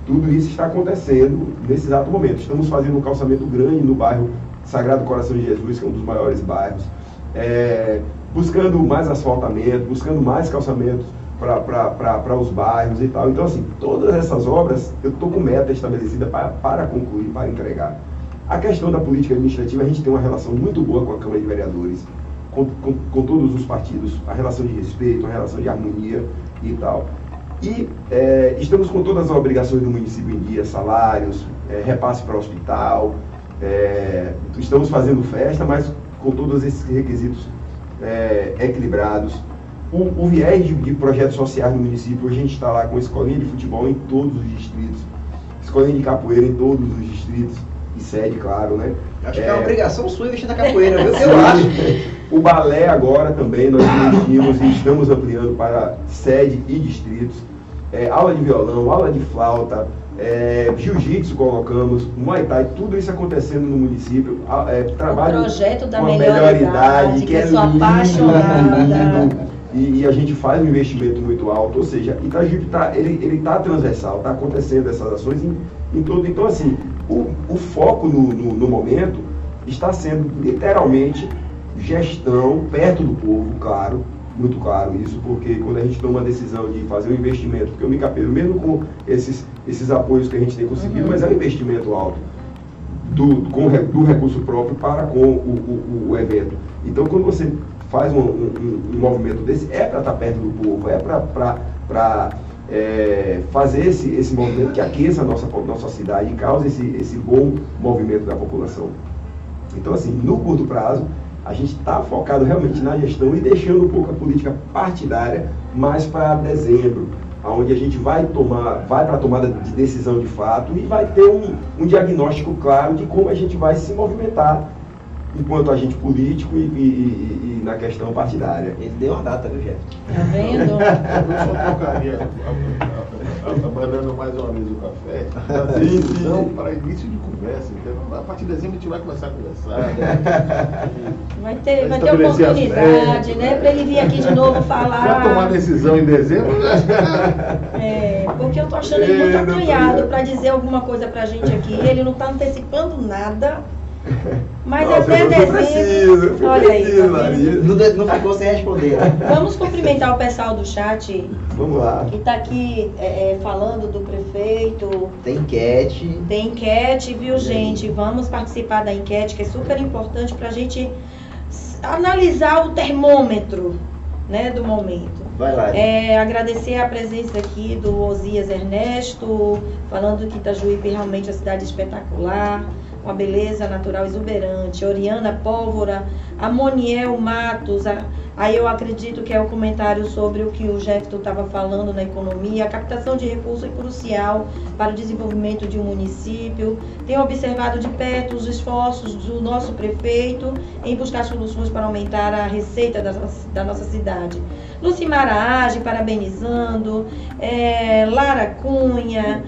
Tudo isso está acontecendo nesse exato momento. Estamos fazendo um calçamento grande no bairro Sagrado Coração de Jesus, que é um dos maiores bairros, é, buscando mais asfaltamento, buscando mais calçamentos para os bairros e tal. Então, assim, todas essas obras eu estou com meta estabelecida para, para concluir, para entregar. A questão da política administrativa, a gente tem uma relação muito boa com a Câmara de Vereadores, com, com, com todos os partidos, a relação de respeito, a relação de harmonia e tal. E é, estamos com todas as obrigações do município em dia, salários, é, repasse para o hospital, é, estamos fazendo festa, mas com todos esses requisitos é, equilibrados. O, o viés de, de, projetos sociais no município, a gente está lá com escolinha de futebol em todos os distritos, escolinha de capoeira em todos os distritos, e sede, claro, né? Acho é, que é uma obrigação sua investir na capoeira, viu? Eu acho. O balé agora também nós investimos e estamos ampliando para sede e distritos. É, aula de violão, aula de flauta, é, jiu-jitsu colocamos, muay thai, tudo isso acontecendo no município. É, trabalho o projeto da melhor idade, que, que é sou lindo, apaixonada. E, e, a gente faz um investimento muito alto, ou seja, Itajuípe tá, ele está transversal, está acontecendo essas ações em, em todo. Então, assim, o, o foco no, no, no momento está sendo literalmente gestão perto do povo, claro, muito claro isso, porque quando a gente toma a decisão de fazer um investimento, porque o Micapeiro, mesmo com esses, esses apoios que a gente tem conseguido, uhum. mas é um investimento alto do, com, do recurso próprio para com o, o, o evento. Então, quando você faz um, um, um movimento desse, é para estar perto do povo, é para é, fazer esse, esse movimento que aqueça a nossa, nossa cidade e cause esse, esse bom movimento da população. Então, assim, no curto prazo, a gente está focado realmente na gestão e deixando um pouco a política partidária mais para dezembro, onde a gente vai tomar, vai para a tomada de decisão de fato e vai ter um, um diagnóstico claro de como a gente vai se movimentar enquanto agente político e, e, e, na questão partidária. Ele deu uma data, viu, Jeff? Tá vendo? Eu só abanando mais uma vez o café, decisão para início de conversa. Então, a partir de dezembro a gente vai começar a conversar. Né? Vai ter, vai ter oportunidade, né? Para ele vir aqui de novo falar. Para tomar decisão em dezembro, né? É, porque eu tô achando ele muito acanhado para dizer alguma coisa para a gente aqui. Ele não está antecipando nada. Mas Nossa, até dezembro. Preciso, olha aí. Tá não, não ficou sem responder. Vamos cumprimentar o pessoal do chat. Vamos lá. Que está aqui é, é, falando do prefeito. Tem enquete. Tem enquete, viu, gente? Vamos participar da enquete, que é super importante para a gente analisar o termômetro né, do momento. Vai lá. É, agradecer a presença aqui do Osias Ernesto, falando que Itajuípe realmente é uma cidade espetacular uma beleza natural exuberante. Oriana Pólvora, Amoniel Matos, a, aí eu acredito que é o comentário sobre o que o Jefferson estava falando na economia. A captação de recursos é crucial para o desenvolvimento de um município. Tenho observado de perto os esforços do nosso prefeito em buscar soluções para aumentar a receita da, da nossa cidade. Lucimara Age, parabenizando, é, Lara Cunha,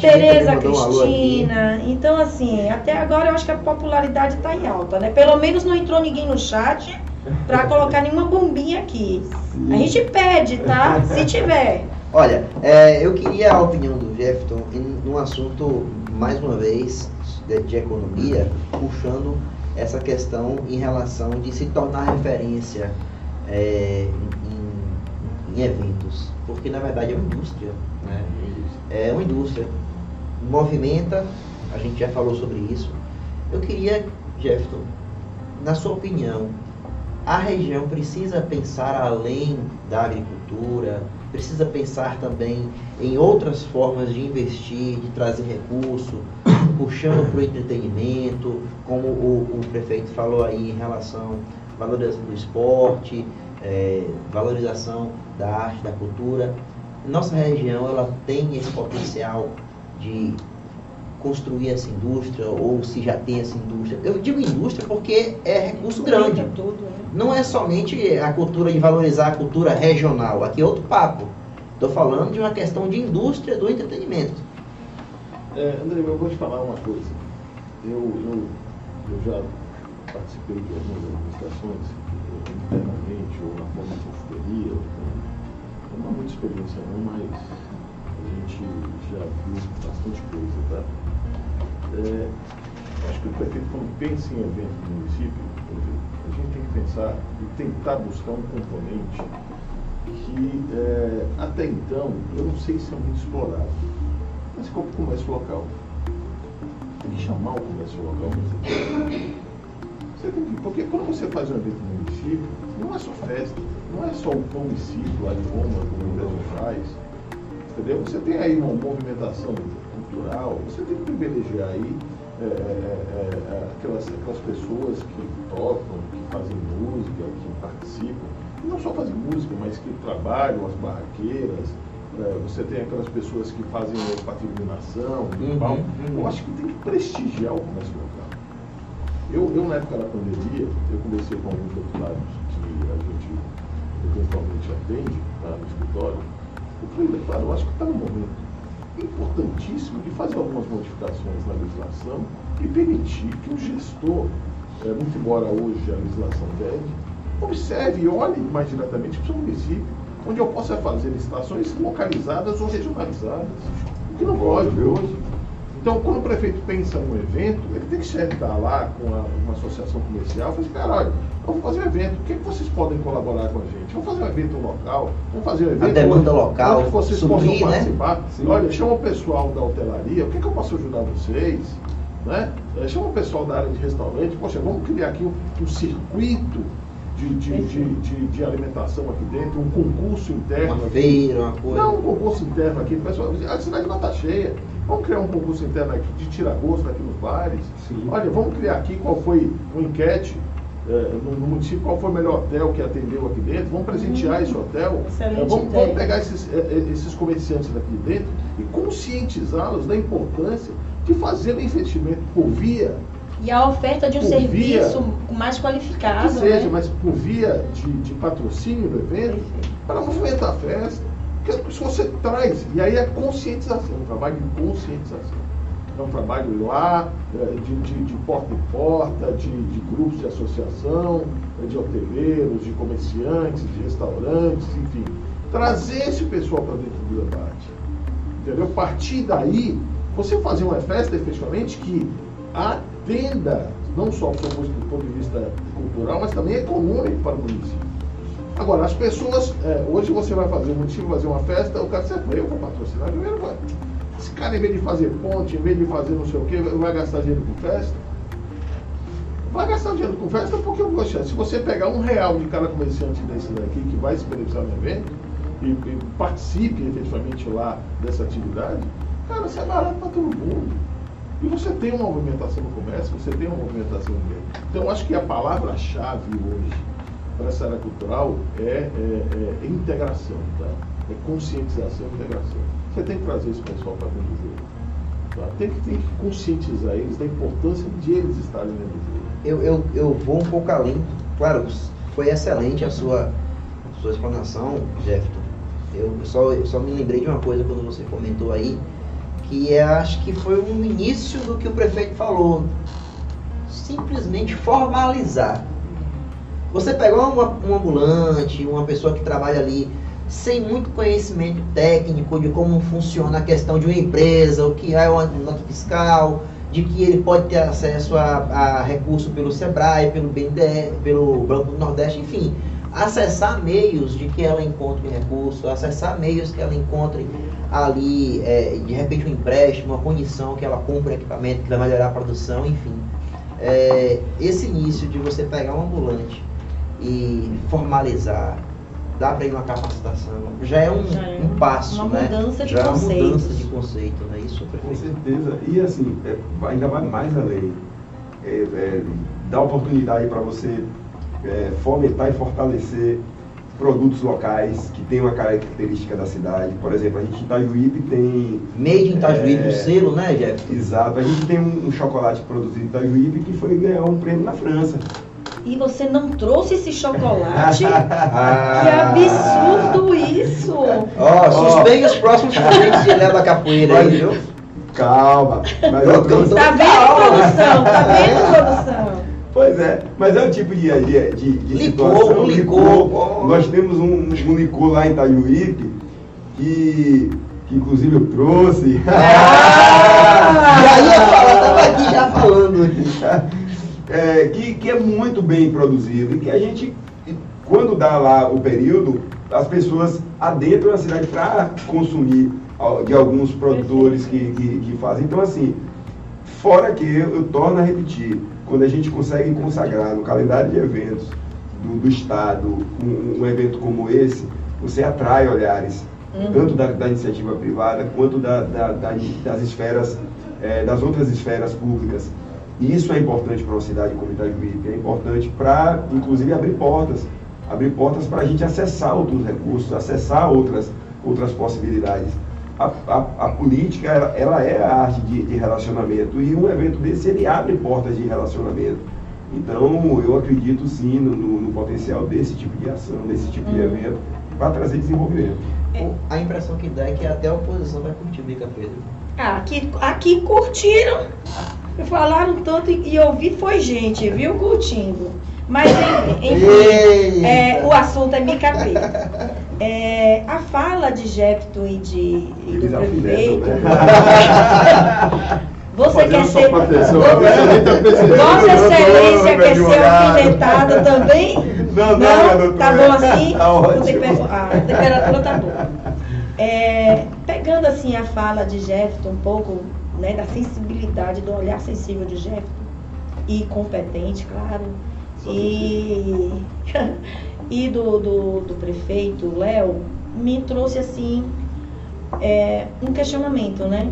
Tereza Cristina. Então, assim, até agora eu acho que a popularidade está em alta, né? Pelo menos não entrou ninguém no chat para colocar nenhuma bombinha aqui. Sim. A gente pede, tá? Se tiver. Olha, é, eu queria a opinião do Jefferson em um assunto, mais uma vez, de, de economia, puxando essa questão em relação de se tornar referência é, em eventos, porque na verdade é uma indústria, né? É uma indústria, movimenta, a gente já falou sobre isso. Eu queria, Jefferson, na sua opinião, a região precisa pensar além da agricultura, precisa pensar também em outras formas de investir, de trazer recurso, puxando para o entretenimento, como o, o prefeito falou aí em relação à valorização do esporte, é, valorização da arte, da cultura. Nossa região ela tem esse potencial de construir essa indústria ou se já tem essa indústria. Eu digo indústria porque é recurso grande. Tudo, né? Não é somente a cultura de valorizar a cultura regional. Aqui é outro papo. Estou falando de uma questão de indústria do entretenimento. É, André, eu vou te falar uma coisa. Eu, eu, eu já participei de algumas administrações internamente ou na forma de consultoria. Não há muita experiência não, mas gente já viu bastante coisa, tá? É, acho que o prefeito, quando pensa em evento no município, a gente tem que pensar e tentar buscar um componente que é, até então eu não sei se é muito explorado. Mas como comércio local. Tem que chamar o comércio local você tem que, porque quando você faz um evento no município, não é só festa, não é só o pão e lá de Roma, como muita gente faz. Entendeu? Você tem aí uma movimentação cultural, você tem que privilegiar aí é, é, é, é, aquelas, aquelas pessoas que tocam, que fazem música, que participam, não só fazem música, mas que trabalham, as barraqueiras, é, você tem aquelas pessoas que fazem patrulhamentação, uhum, uhum. eu acho que tem que prestigiar o comércio local. Eu, eu, na época da pandemia, eu conversei com alguns deputados que a gente eventualmente atende tá, no escritório. Eu falei, deputado, eu acho que está no momento importantíssimo de fazer algumas modificações na legislação e permitir que o gestor, é, muito embora hoje a legislação pede, observe e olhe mais diretamente para o seu município, onde eu possa fazer licitações localizadas ou regionalizadas. O que não pode hoje. Então, quando o prefeito pensa num evento, ele tem que sentar lá com a, uma associação comercial e falar assim, cara, olha, vamos fazer um evento, o que, é que vocês podem colaborar com a gente? Vamos fazer um evento local, vamos fazer um evento... A demanda onde, local, onde vocês possam né? participar. Olha, chama o pessoal da hotelaria, o que, é que eu posso ajudar vocês? Né? É, chama o pessoal da área de restaurante, poxa, vamos criar aqui um, um circuito de, de, de, de, de alimentação aqui dentro, um concurso interno. Uma feira, uma coisa. Não, um concurso interno aqui, pessoal, a cidade não está cheia. Vamos criar um concurso interno aqui de tira-gosto aqui nos bares. Sim. Olha, vamos criar aqui qual foi uma enquete é, no, no, município, qual foi o melhor hotel que atendeu aqui dentro. Vamos presentear hum, esse hotel. É, vamos, vamos, pegar esses, é, esses comerciantes daqui dentro e conscientizá-los da importância de fazer o investimento por via e a oferta de um serviço via, mais qualificado. Que seja, né? mas por via de, de patrocínio do evento, para movimentar a festa. Porque se você traz, e aí é conscientização, um trabalho de conscientização. É um trabalho lá, é, de, de, de porta em porta, de, de, grupos de associação, é, de hoteleiros, de comerciantes, de restaurantes, enfim. Trazer esse pessoal para dentro do debate. Entendeu? Partir daí, você fazer uma festa efetivamente que atenda não só do ponto de vista cultural, mas também econômico para o município. Agora, as pessoas, é, hoje você vai fazer, o município fazer uma festa, o cara você eu vou patrocinar, primeiro vai. Esse cara, em vez de fazer ponte, em vez de fazer não sei o quê, vai gastar dinheiro com festa. Vai gastar dinheiro com festa porque, poxa, se você pegar um real de cada comerciante desse daqui que vai se beneficiar no evento e, e participe efetivamente lá dessa atividade, cara, isso é barato para todo mundo. E você tem uma movimentação no comércio, você tem uma movimentação no meio. Então, acho que a palavra-chave hoje para essa área cultural é, é, é, integração, tá? é conscientização e integração. Você tem que trazer esse pessoal para dentro do jogo. Tá? Tem, que, tem que conscientizar eles da importância de eles estarem dentro do jogo. Eu, eu, eu vou um pouco além. Claro, foi excelente a sua, sua explanação, Jefferson. Eu só, eu só me lembrei de uma coisa quando você comentou aí, que é, acho que foi um início do que o prefeito falou. Simplesmente formalizar você pegar uma, um ambulante, uma pessoa que trabalha ali sem muito conhecimento técnico de como funciona a questão de uma empresa, o que é uma nota fiscal, de que ele pode ter acesso a, a recurso pelo Sebrae, pelo BNDE, pelo Banco do Nordeste, enfim, acessar meios de que ela encontre recurso, acessar meios que ela encontre ali, é, de repente um empréstimo, uma condição que ela compre equipamento que vai melhorar a produção, enfim. É, esse início de você pegar um ambulante e formalizar, dá para ir uma capacitação, já é um, já é um passo, uma né? mudança de já conceito. É uma mudança de conceito, né? Isso é Com certeza. E assim, é, ainda vai mais além. É, é, dá oportunidade para você é, fomentar e fortalecer produtos locais que tem uma característica da cidade. Por exemplo, a gente em Itajuípe tem... Made in Itajuípe, é, o selo, né, Jeff? Exato. A gente tem um, um chocolate produzido em Itajuípe que foi ganhar um prêmio na França e você não trouxe esse chocolate? que absurdo isso! Ó, oh, suspeite os próximos convites de Léo da Capoeira aí, viu? Calma. Mas eu, eu, tá vendo, produção? Tá vendo, produção? Pois é, mas é o tipo de, de, de, de licor, situação. Um licor. licor. Nós temos um, um licor lá em Itajuípe que que inclusive eu trouxe. Ah! já ia falar, estava aqui já falando. É, que, que é muito bem produzido e que a gente, quando dá lá o período, as pessoas adentram a cidade para consumir de alguns produtores que, que, que, fazem. Então, assim, fora que eu, eu, torno a repetir, quando a gente consegue consagrar no calendário de eventos do, do Estado um, um evento como esse, você atrai olhares, uhum. tanto da, da, iniciativa privada quanto da, da, das esferas, é, das outras esferas públicas. E isso é importante para uma cidade como Itajuípe, é importante para, inclusive, abrir portas, abrir portas para a gente acessar outros recursos, acessar outras, outras possibilidades. A, a, a política, ela, ela, é a arte de, de relacionamento, e um evento desse, ele abre portas de relacionamento. Então, eu acredito sim no, no, no potencial desse tipo de ação, desse tipo de uhum. evento, para trazer desenvolvimento. É. A impressão que dá é que até a oposição vai curtir Bica Pedro. Ah, aqui, aqui curtiram, falaram tanto e, e ouvi foi gente, viu, curtindo. Mas, enfim, é, o assunto é Pedro. É, a fala de Jepto e, de, e do prefeito. Né? Você quer ser. Vossa Excelência quer ser alfinetado também? Não, não, não tá bom assim? Tá ótimo. A temperatura tá boa. É, pegando assim a fala de Jefferson, um pouco né, da sensibilidade, do olhar sensível de Jefferson, e competente, claro, e, e do, do, do prefeito Léo, me trouxe assim é, um questionamento, né?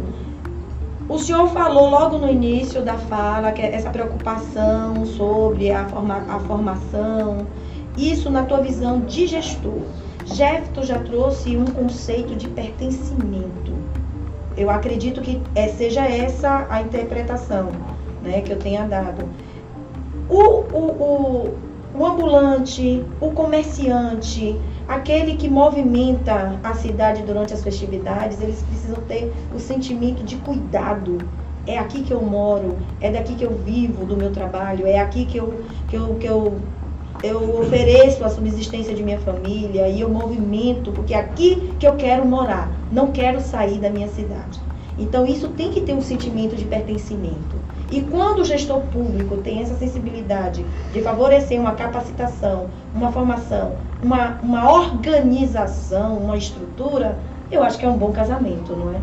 O senhor falou logo no início da fala que essa preocupação sobre a, forma, a formação, isso na tua visão de gestor. Jefferson já trouxe um conceito de pertencimento. Eu acredito que é, seja essa a interpretação né, que eu tenha dado. O, o, o, o ambulante, o comerciante, aquele que movimenta a cidade durante as festividades, eles precisam ter o sentimento de cuidado. É aqui que eu moro, é daqui que eu vivo do meu trabalho, é aqui que eu, que eu, que eu, eu ofereço a subsistência de minha família e eu movimento, porque é aqui que eu quero morar, não quero sair da minha cidade. Então isso tem que ter um sentimento de pertencimento. E quando o gestor público tem essa sensibilidade de favorecer uma capacitação, uma formação, uma, uma organização, uma estrutura, eu acho que é um bom casamento, não é?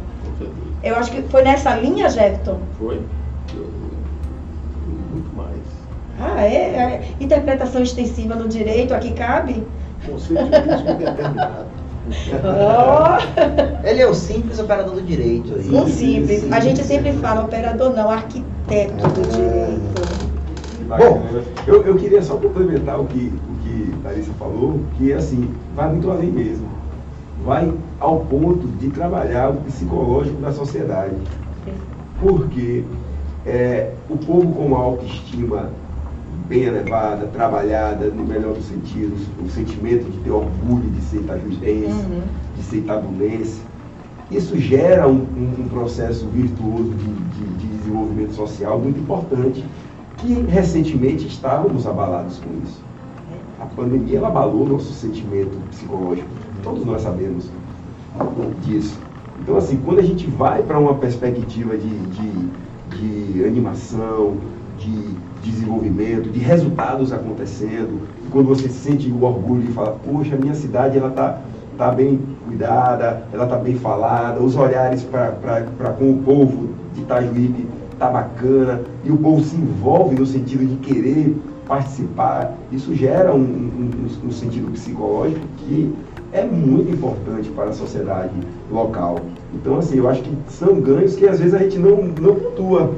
Eu acho que foi nessa linha, Jefferson? Foi. Ah, é? é? Interpretação extensiva no direito, aqui cabe? Conceito de determinado. Oh. Ele é o simples operador do direito. O simples. A gente sempre fala operador não, arquiteto do ah. direito. Bom, eu, eu queria só complementar o que, o que Larissa falou, que assim, vai muito além mesmo. Vai ao ponto de trabalhar o psicológico da sociedade. Porque é, o povo com autoestima bem elevada, trabalhada, no melhor dos sentidos, o sentimento de ter orgulho de ser itajudense, uhum. de ser itabulense. Isso gera um, um, um processo virtuoso de, de, de, desenvolvimento social muito importante, que recentemente estávamos abalados com isso. A pandemia ela abalou nosso sentimento psicológico, todos nós sabemos disso. Então, assim, quando a gente vai para uma perspectiva de, de, de animação, de desenvolvimento, de resultados acontecendo. Quando você sente o orgulho e fala, poxa, minha cidade ela está tá bem cuidada, ela está bem falada, os olhares para com o povo de Itajuípe tá bacana, e o povo se envolve no sentido de querer participar, isso gera um, um, um sentido psicológico que é muito importante para a sociedade local. Então, assim, eu acho que são ganhos que às vezes a gente não, não pontua.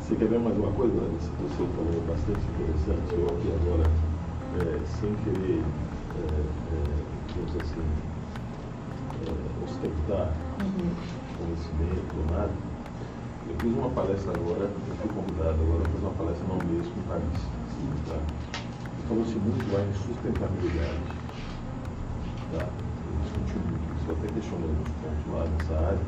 Você quer ver mais uma coisa, Larissa? Você falou bastante interessante. Eu aqui agora, é, sem querer, é, é, assim, é, ostentar uhum. conhecimento ou nada, eu fiz uma palestra agora, eu fui convidado agora para fazer uma palestra na Unesco em Paris. Tá? Falou-se muito lá em sustentabilidade. Tá? Eu discuti muito isso, até questionei alguns pontos lá nessa área.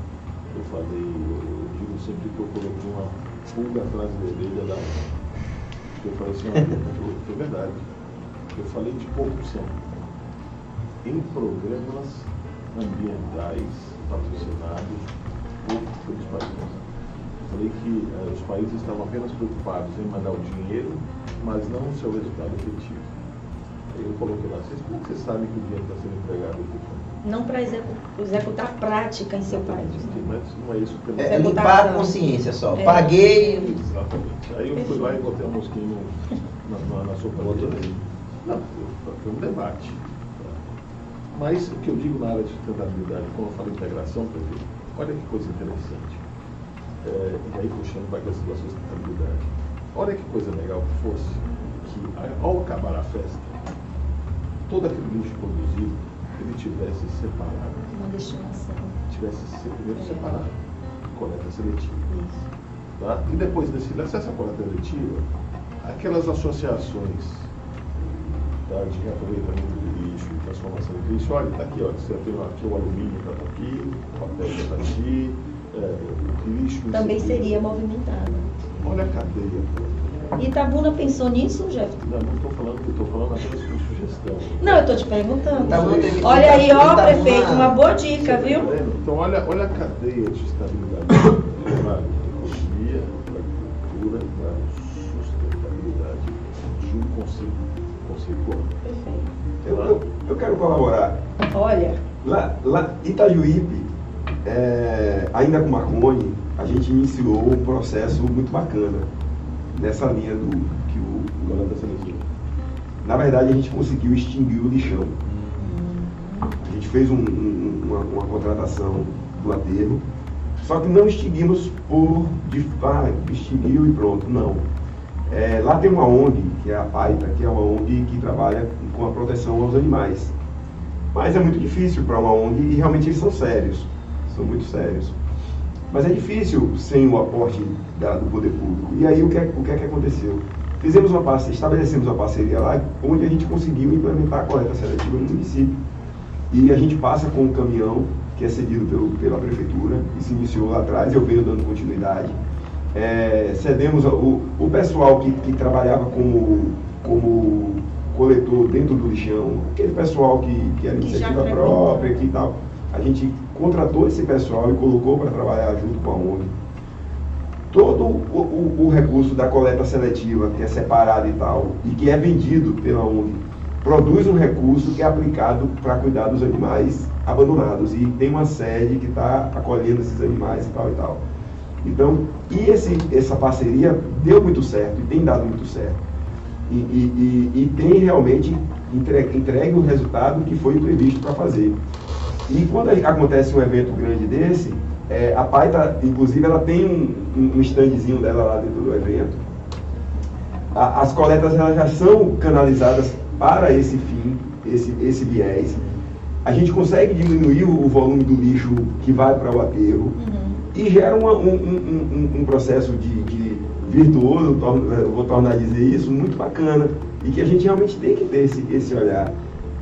Eu falei, eu, eu digo sempre que eu coloquei uma pulga atrás da orelha da Eu falei assim, verdade. Eu falei de corrupção em programas ambientais patrocinado por, pelos países. Falei que eh, os países estavam apenas preocupados em mandar o dinheiro, mas não o seu resultado efetivo. Aí eu coloquei lá, vocês, como vocês sabem que o dinheiro está sendo empregado efetivamente? Não para executar prática em seu país. Mas não é isso que eu é, limpar a consciência só. É. Paguei. Exatamente. Aí eu fui lá e botei a mosquinha na, na, na sopa dele. Não, foi um debate. Mas o que eu digo na área de sustentabilidade, quando eu falo integração, olha que coisa interessante. É, e aí puxando para a questão da sustentabilidade. Olha que coisa legal que fosse que ao acabar a festa, todo aquele lixo produzido, ele tivesse separado. Uma destinação. Tivesse primeiro é. separado. Coleta seletiva. Isso. Tá? E depois desse à coleta seletiva, aquelas associações tá, de reaproveitamento do lixo, transformação do lixo, olha, está aqui, ó, você tem aqui o alumínio que está aqui, o papel está aqui, é, o lixo. Também seria movimentado. Olha a cadeia toda. Itabuna pensou nisso, Jeff? Não, não estou falando, estou falando apenas por sugestão. Não, eu estou te perguntando. olha aí, ó, Itabuna... prefeito, uma boa dica, Você viu? Tá então, olha, olha a cadeia de estabilidade para a economia, para a cultura, para a sustentabilidade de um conceito conceitual. Perfeito. Eu, eu, eu, quero colaborar. Olha. Lá, lá Itajuípe, é, ainda com Marconi, a gente iniciou um processo muito bacana nessa linha do que o Yolanda selecionou. Na verdade, a gente conseguiu extinguir o lixão. A gente fez um, um, uma, uma, contratação do aterro, só que não extinguimos por de, ah, extinguiu e pronto. Não. É, lá tem uma ONG, que é a PAITA, que é uma ONG que trabalha com a proteção aos animais. Mas é muito difícil para uma ONG e realmente eles são sérios, são muito sérios. Mas é difícil sem o aporte da, do poder público. E aí o que, é, o que é que aconteceu? Fizemos uma parceria, estabelecemos uma parceria lá, onde a gente conseguiu implementar a coleta seletiva no município. E a gente passa com um caminhão que é cedido pelo, pela prefeitura, que se iniciou lá atrás, eu venho dando continuidade. É, cedemos o, o pessoal que, que trabalhava como, como coletor dentro do lixão, aquele pessoal que, que era iniciativa própria, que tal a gente contratou esse pessoal e colocou para trabalhar junto com a ONG. Todo o, o, o, recurso da coleta seletiva, que é separado e tal, e que é vendido pela ONG, produz um recurso que é aplicado para cuidar dos animais abandonados. E tem uma sede que está acolhendo esses animais e tal e tal. Então, e esse, essa parceria deu muito certo e tem dado muito certo. E, e, e, e tem realmente entregue, entregue o resultado que foi previsto para fazer. E quando acontece um evento grande desse, é, a Paita, inclusive, ela tem um, um standzinho dela lá dentro do evento. A, as coletas elas já são canalizadas para esse fim, esse, esse viés. A gente consegue diminuir o, volume do lixo que vai para o aterro uhum. e gera uma, um, um, um, processo de, de virtuoso, vou tornar a dizer isso, muito bacana. E que a gente realmente tem que ter esse, esse olhar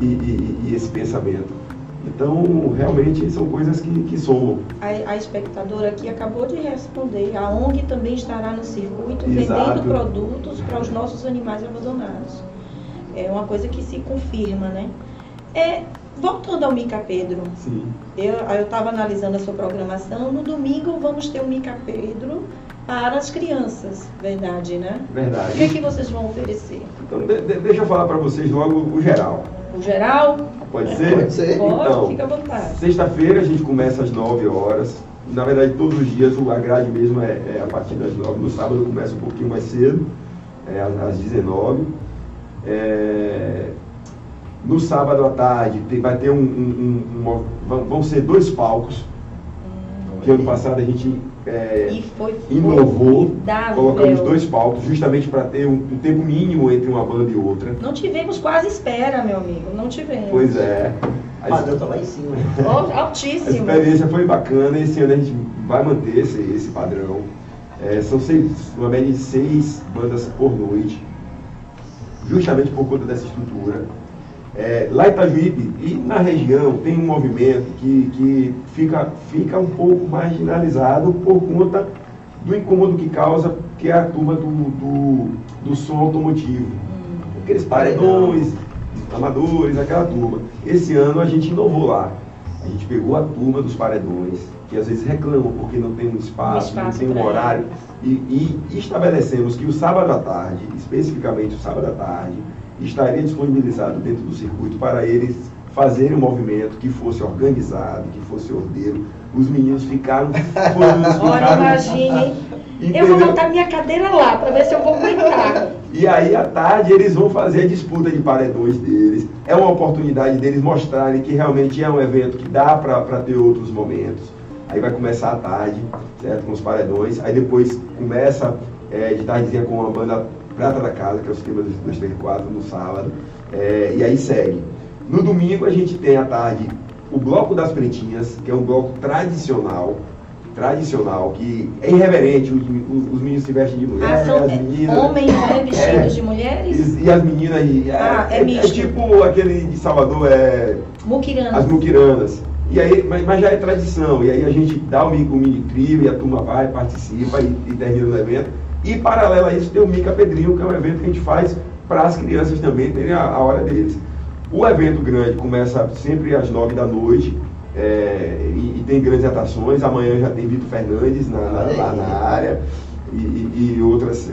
e, e, e esse pensamento. Então, realmente, são coisas que, que somam. A, a espectadora aqui acabou de responder. A ONG também estará no circuito Exato. vendendo produtos para os nossos animais abandonados. É uma coisa que se confirma, né? É, voltando ao Mica Pedro. Sim. Eu estava analisando a sua programação. No domingo vamos ter o Mica Pedro para as crianças, verdade, né? Verdade. O que, é que vocês vão oferecer? Então, de, de, deixa eu falar para vocês logo o geral. O geral? Pode ser? Pode ser. Pode, então, fica à vontade. Sexta-feira a gente começa às 9 horas. Na verdade, todos os dias a grade mesmo é, é a partir das 9. No sábado começa um pouquinho mais cedo, é, às 19. É, no sábado à tarde tem, vai ter um, um, um, um, vão ser dois palcos. Hum, que ano passado a gente é, e foi inovou, colocamos dois palcos, justamente para ter um, um, tempo mínimo entre uma banda e outra. Não tivemos quase espera, meu amigo, não tivemos. Pois é. O padrão tá lá em cima. Altíssimo. A experiência foi bacana, esse ano a gente vai manter esse, esse padrão. É, são seis, uma média de seis bandas por noite, justamente por conta dessa estrutura. É, lá em Itajuípe e na região tem um movimento que, que fica, fica um pouco marginalizado por conta do incômodo que causa, que é a turma do, do, do som automotivo. Hum. Aqueles paredões, amadores, aquela turma. Esse ano a gente inovou lá. A gente pegou a turma dos paredões, que às vezes reclamam porque não tem um espaço, um espaço não tem um horário, e, e, estabelecemos que o sábado à tarde, especificamente o sábado à tarde, estaria disponibilizado dentro do circuito para eles fazerem um movimento que fosse organizado, que fosse ordeiro. Os meninos ficaram. Olha, imagine. Eu vou botar minha cadeira lá para ver se eu vou aguentar. E aí, à tarde, eles vão fazer a disputa de paredões deles. É uma oportunidade deles mostrarem que realmente é um evento que dá para ter outros momentos. Aí vai começar à tarde, certo? Com os paredões. Aí depois começa é, de tardezinha com a banda Prata da Casa, que é o sistema 234, no sábado. É, e aí segue. No domingo a gente tem à tarde o Bloco das Pretinhas, que é um bloco tradicional, tradicional, que é irreverente, os, os, os meninos se vestem de mulher, ah, são, as meninas... Homens né, vestidos é, de mulheres? E, as meninas... E, é, ah, é, é, é, tipo aquele de Salvador, é... Muquiranas. As muquiranas. E aí, mas, mas, já é tradição, e aí a gente dá o, o mini trio e a turma vai, participa e, e termina o evento. E paralelo a isso tem o Mica Pedrinho, que é um evento que a gente faz para as crianças também terem a, a hora deles. O evento grande começa sempre às nove da noite é, e, e, tem grandes atrações. Amanhã já tem Vitor Fernandes na, na, lá na área e, e, e outras.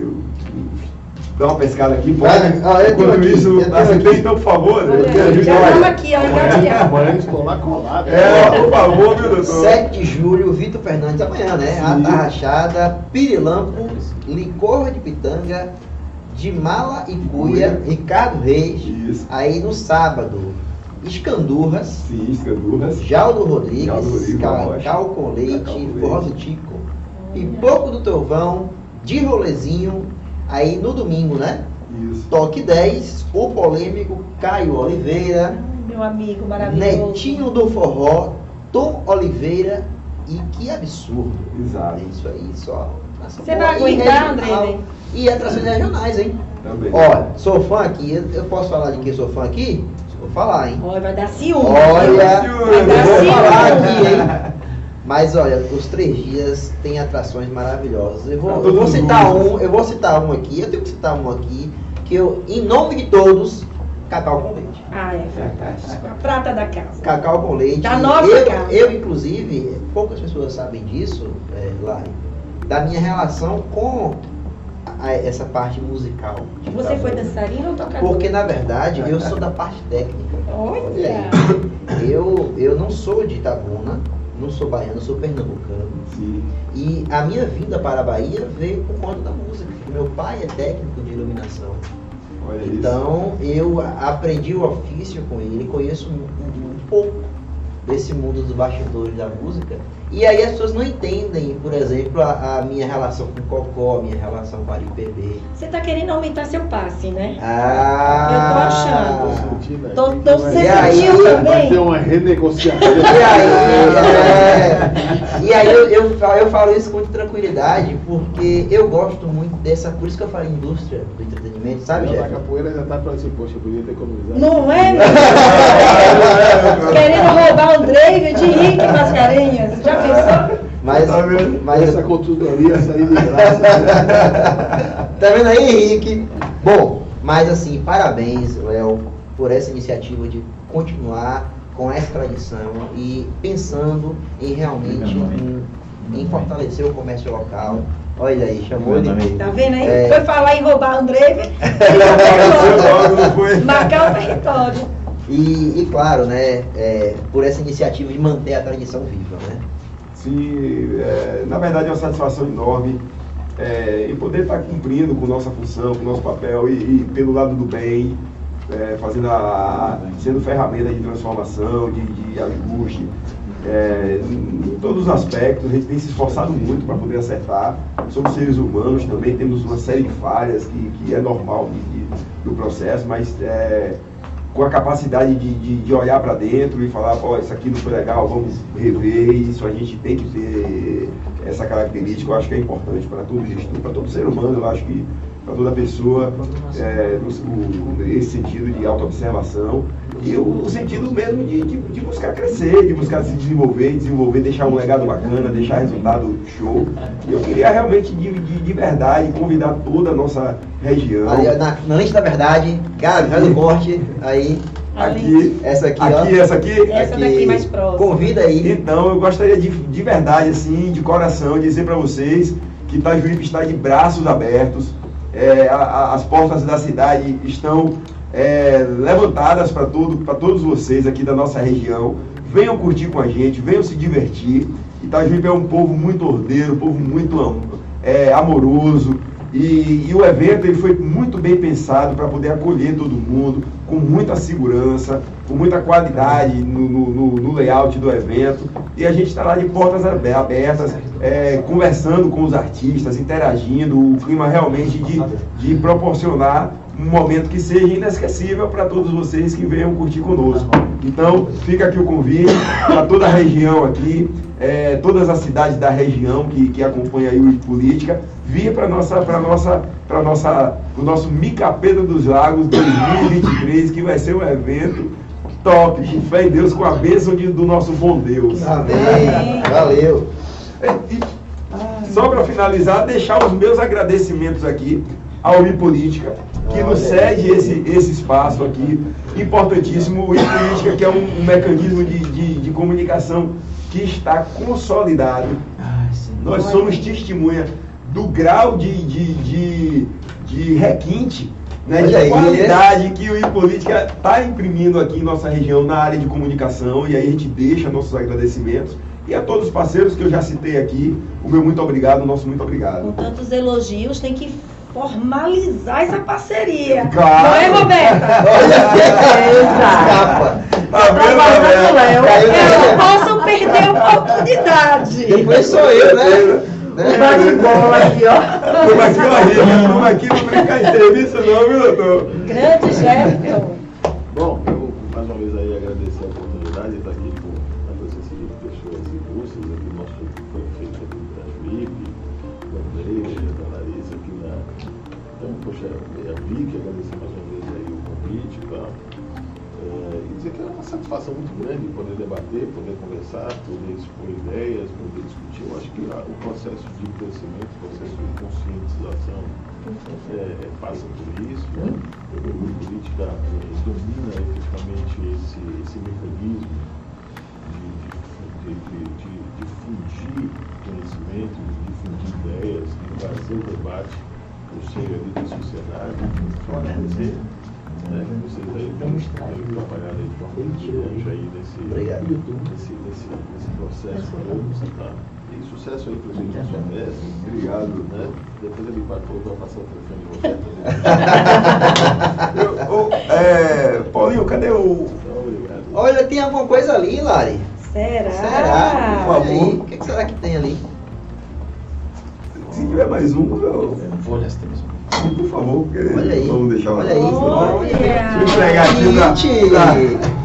Dá uma pescada aqui, pode? Ah, eu Enquanto aqui, isso, aceitei, então, por favor. Né? já estamos aqui, Amanhã estou lá colado. É, por favor, meu doutor. 7 de julho, Vitor Fernandes, amanhã, né? A Tarrachada, Pirilampo, Licor de Pitanga, de Mala e Cuia, Ricardo Reis. Isso. Aí no sábado, Escandurras. Sim, Escandurras. Jaldo Rodrigues, Rodrigues Cacau com Leite, Forró do Tico. Pipoco do Trovão, de rolezinho. Aí no domingo, né? Isso. Toque 10, o polêmico Caio Oliveira. Meu amigo maravilhoso. Netinho do Forró, Tom Oliveira. E que absurdo. Exato. É isso aí, só. Você vai aguentar, André? E atrações regionais, hein? Também. Olha, sou fã aqui, eu posso falar de quem sou fã aqui? Vou falar, hein? Olha, vai dar ciúme. Olha, vai dar vou falar aqui, hein? Mas olha, os três dias tem atrações maravilhosas. Eu vou, eu vou citar um, eu vou citar um aqui, eu tenho que citar um aqui, que eu, em nome de todos, Cacau com leite. Ah, é fantástico. A prata da casa. Cacau com leite. Da nossa eu, casa. Eu, inclusive, poucas pessoas sabem disso, é, Lari, da minha relação com a, essa parte musical. Você foi dançarina ou tocador? Porque, na verdade, eu sou da parte técnica. Olha! Eu, eu não sou de Itabuna, não sou baiano, sou pernambucano. Sim. E a minha vinda para a Bahia veio por conta da música. Meu pai é técnico de iluminação. Olha então isso. eu aprendi o ofício com ele, conheço um, um, um pouco desse mundo dos bastidores da música. E aí as pessoas não entendem, por exemplo, a, a minha relação com o Cocó, a minha relação com a IPB. Você está querendo aumentar seu passe, né? Ah! Eu tô achando. Sentindo, tô, tô, você e sentiu também? Vai ter uma renegociação. E aí, é, e aí eu, eu, eu falo isso com tranquilidade, porque eu gosto muito dessa, por isso que eu falo indústria do entretenimento, sabe, A capoeira já tá para assim, poxa, eu podia ter economizado. Não é, meu? Querendo roubar o Drake de Rick Mascarenhas. Já pensou? Mas, tá vendo? mas essa consultoria sair de graça. tá vendo aí, Henrique? Bom, mas assim, parabéns, Léo, por essa iniciativa de continuar com essa tradição e pensando em realmente em, em fortalecer o comércio local. Olha aí, chamou ele. Tá vendo aí? É... Foi falar em roubar André, marcar o território. E, e, claro, né, é, por essa iniciativa de manter a tradição viva, né? Sim, é, na verdade é uma satisfação enorme é, em poder estar cumprindo com nossa função, com nosso papel e, e pelo lado do bem, é, fazendo a, sendo ferramenta de transformação, de, de ajuste, é, em todos os aspectos, a gente tem se esforçado muito para poder acertar. Somos seres humanos também, temos uma série de falhas que, que é normal de, de, do processo, mas é, com a capacidade de, de, de olhar para dentro e falar, ó, oh, isso aqui não foi legal, vamos rever, isso a gente tem que ter essa característica, eu acho que é importante para todo gestor, para todo ser humano, eu acho que para toda pessoa, é, no, no, esse sentido de autoobservação e o, o sentido mesmo de, de, de, buscar crescer, de buscar se desenvolver, desenvolver, deixar um legado bacana, deixar resultado show. E eu queria realmente, de, de, de verdade, convidar toda a nossa região. Ali, na, na lente da verdade, Gabi, faz o corte, aí Aqui, essa aqui, aqui, ó. essa aqui. Essa daqui mais próxima. Convida aí. Então, eu gostaria de, de verdade, assim, de coração, dizer para vocês que Itajuípe está de braços abertos. É, a, a, as portas da cidade estão é, levantadas para todo, todos vocês aqui da nossa região. Venham curtir com a gente, venham se divertir. Itajuípe é um povo muito ordeiro, um povo muito é, amoroso. E, e, o evento ele foi muito bem pensado para poder acolher todo mundo, com muita segurança, com muita qualidade no, no, no layout do evento. E a gente está lá de portas abertas, é, conversando com os artistas, interagindo, o clima realmente de, de proporcionar um momento que seja inesquecível para todos vocês que venham curtir conosco. Então, fica aqui o convite para toda a região aqui, é, todas as cidades da região que, que acompanham aí o Política, vir para nossa, para nossa, para nossa, o nosso Mica Pedro dos Lagos 2023, que vai ser um evento top, com fé em Deus, com a bênção de, do nosso bom Deus. Amém. Valeu. E, só para finalizar, deixar os meus agradecimentos aqui ao Política que nos cede esse, esse espaço aqui, importantíssimo, o Política, que é um, um mecanismo de, de, de, comunicação que está consolidado. Nós somos testemunha do grau de, de, de, de requinte, né, de aí, qualidade que o Política está imprimindo aqui em nossa região na área de comunicação, e aí a gente deixa nossos agradecimentos. E a todos os parceiros que eu já citei aqui, o meu muito obrigado, o nosso muito obrigado. Com tantos elogios, tem que formalizar essa parceria. Claro. Não é, Roberta? Escapa. Tá vendo, Léo. Roberta? Eu não posso perder a oportunidade. Depois sou eu, né? Bate-bola aqui, ó. Estamos aqui, ó. Estamos aqui não brincar em entrevista, não, viu, doutor? Grande Jefferson. Bom, eu mais uma vez aí agradecer a oportunidade de estar aqui satisfação muito grande poder debater, poder conversar, poder expor ideias, poder discutir. Eu acho que o processo de crescimento, o processo de conscientização é, é, passa por isso. Né? A política é, domina efetivamente esse, esse mecanismo de, de, de, de, difundir conhecimento, de difundir ideias, de trazer o debate o seio da sociedade, né? Vocês aí aí de forma muito grande aí nesse, nesse, nesse, nesse processo todo, tá? E sucesso aí para gente na sua festa. Obrigado. Né? Depois ele vai vai passar o telefone de você. Eu, é, Paulinho, cadê o. Olha, tem alguma coisa ali, Lari. Será? Será? Por favor. O que, que será que tem ali? Se tiver mais um, eu. Folhas temos. Por favor, Olha aí. vamos deixar Olha aí. Olha. Eu entregar aqui pra, Gente! pra,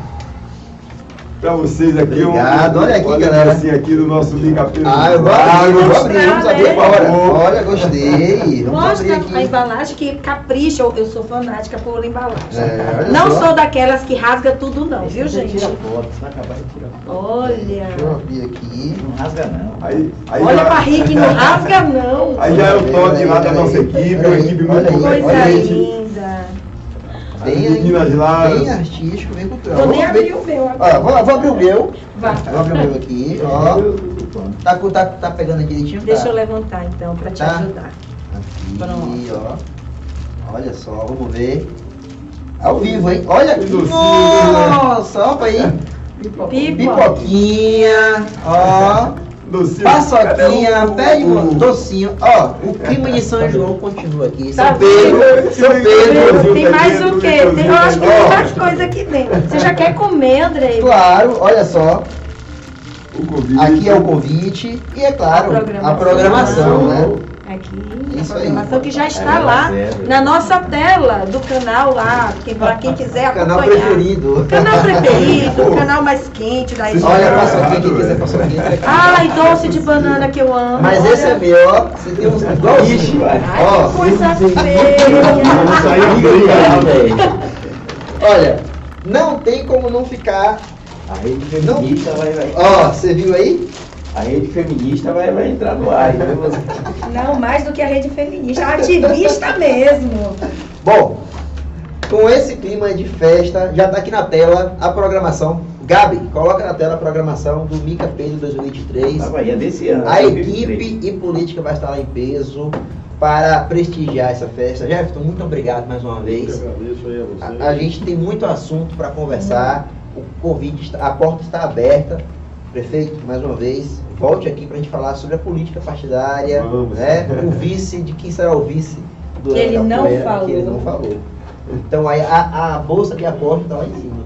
pra vocês aqui. Obrigado. Olha aqui, um galera. Assim aqui do nosso Liga Pedro. Ah, eu vou abrir, eu vou abrir, vamos abrir Né? agora. Olha, gostei. Vamos Mostra abrir a embalagem que capricha. Eu eu sou fanática por embalagem. É, olha não só. sou daquelas que rasga tudo, não, viu, gente? Tira foto, se não acabar, tira foto. Olha. Deixa eu abrir aqui. Não rasga, não. Aí, aí Olha já- pra Rick, não rasga, não. Aí já é o toque lá da nossa equipe, Olha uma equipe olha muito aí, Olha. Bem, lá. bem artístico, bem cultural. Eu nem abrir- o meu Ó, agora. vou, vou abrir o meu. Vá. Vou abrir o meu aqui, ó. Tá, tá, tá pegando direitinho? Deixa tá? eu levantar então pra te Tá. ajudar. Aqui, Pronto. ó. Olha só, vamos ver. Ao vivo, hein? Olha Que aqui. Nossa, ó aí. Pipa. Pipoquinha, ó. Docinho. Paçoquinha, Cadê o- pé de o- docinho. Ó, o clima de São João continua aqui. Tá São Pedro, vendo? São Pedro. Tem mais o quê? Tem, eu acho que tem mais coisa aqui dentro. Você já quer comer, Andrei? Claro, olha só. Convite. Aqui é o convite e, é claro, A a programação. programação, né? Aqui, Isso a aí. programação que já está lá na nossa tela do canal lá, para quem quiser acompanhar. Canal preferido. Canal preferido, o canal mais quente da Olha a região. paçoquinha, quem quiser tá aqui. Ai, doce de banana que eu amo. Mas olha. esse é meu, ó. Você tem uns igualzinho. Ai, que coisa feia. velho. olha, não tem como não ficar. A rede feminista vai, vai. Ó, você viu aí? A rede feminista vai, vai entrar no ar. Então você... Não, mais do que a rede feminista, ativista mesmo. Bom, com esse clima de festa, já está aqui na tela a programação. Gabi, coloca na tela a programação do Mica Pedro 2023. A Bahia desse ano. A equipe e política vai estar lá em peso para prestigiar essa festa. Jefferson, muito obrigado mais uma vez. Eu agradeço aí a você. A, a gente tem muito assunto para conversar. O convite, está, a porta está aberta. Prefeito, mais uma vez, volte aqui para a gente falar sobre a política partidária, Vamos. né? O vice, de quem será o vice do Que ele da não Poeira, falou. Que ele não falou. Então aí a, a bolsa de aposta está lá em cima.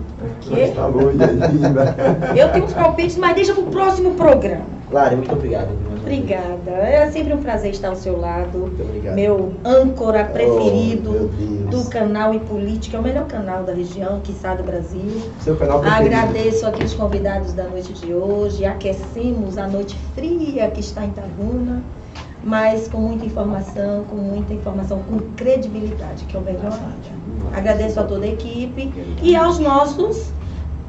Que? Tá longe ainda. Eu tenho uns palpites, mas deixa pro próximo programa. Lara, muito obrigado. Obrigada. É sempre um prazer estar ao seu lado. Muito obrigado. Meu âncora Oh, preferido Deus. do canal e política, é o melhor canal da região, quiçá do Brasil. Seu canal preferido. Agradeço aqui os convidados da noite de hoje. Aquecemos a noite fria que está em Itabuna, mas com muita informação, com muita informação, com credibilidade, que é o melhor. Agradeço a toda a equipe e aos nossos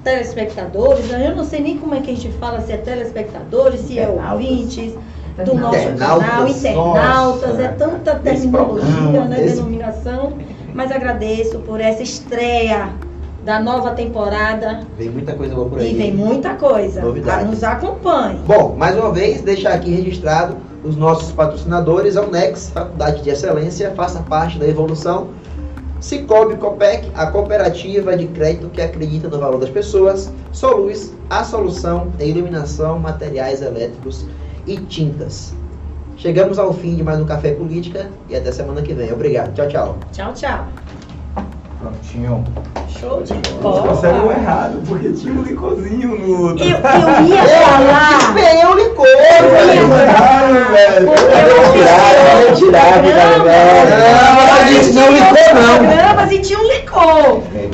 telespectadores. Eu não sei nem como é que a gente fala, se é telespectadores, se é ouvintes do nosso Internautas, canal, internautas, nossa. é tanta terminologia, programa, né, esse- denominação. Mas agradeço por essa estreia da nova temporada Vem muita coisa boa por aí. e vem muita coisa. Novidades. Ah, Nos acompanhe. Bom, mais uma vez, deixar aqui registrado os nossos patrocinadores, a UNEX, Faculdade de Excelência, faça parte da evolução. Cicobi Copec, a cooperativa de crédito que acredita no valor das pessoas. Soluz, a solução em iluminação, materiais elétricos e tintas. Chegamos ao fim de mais um Café Política e até semana que vem. Obrigado. Tchau, tchau. Tchau, tchau. Prontinho. Show de Você é bola. errado, porque tinha um licorzinho no outro. Eu, eu ia falar. Bem, o licor! Errado, velho. Vou retirar, vou retirar, Programa. galera. Não, ela disse não licor, não. Programas e tinha um licor. É,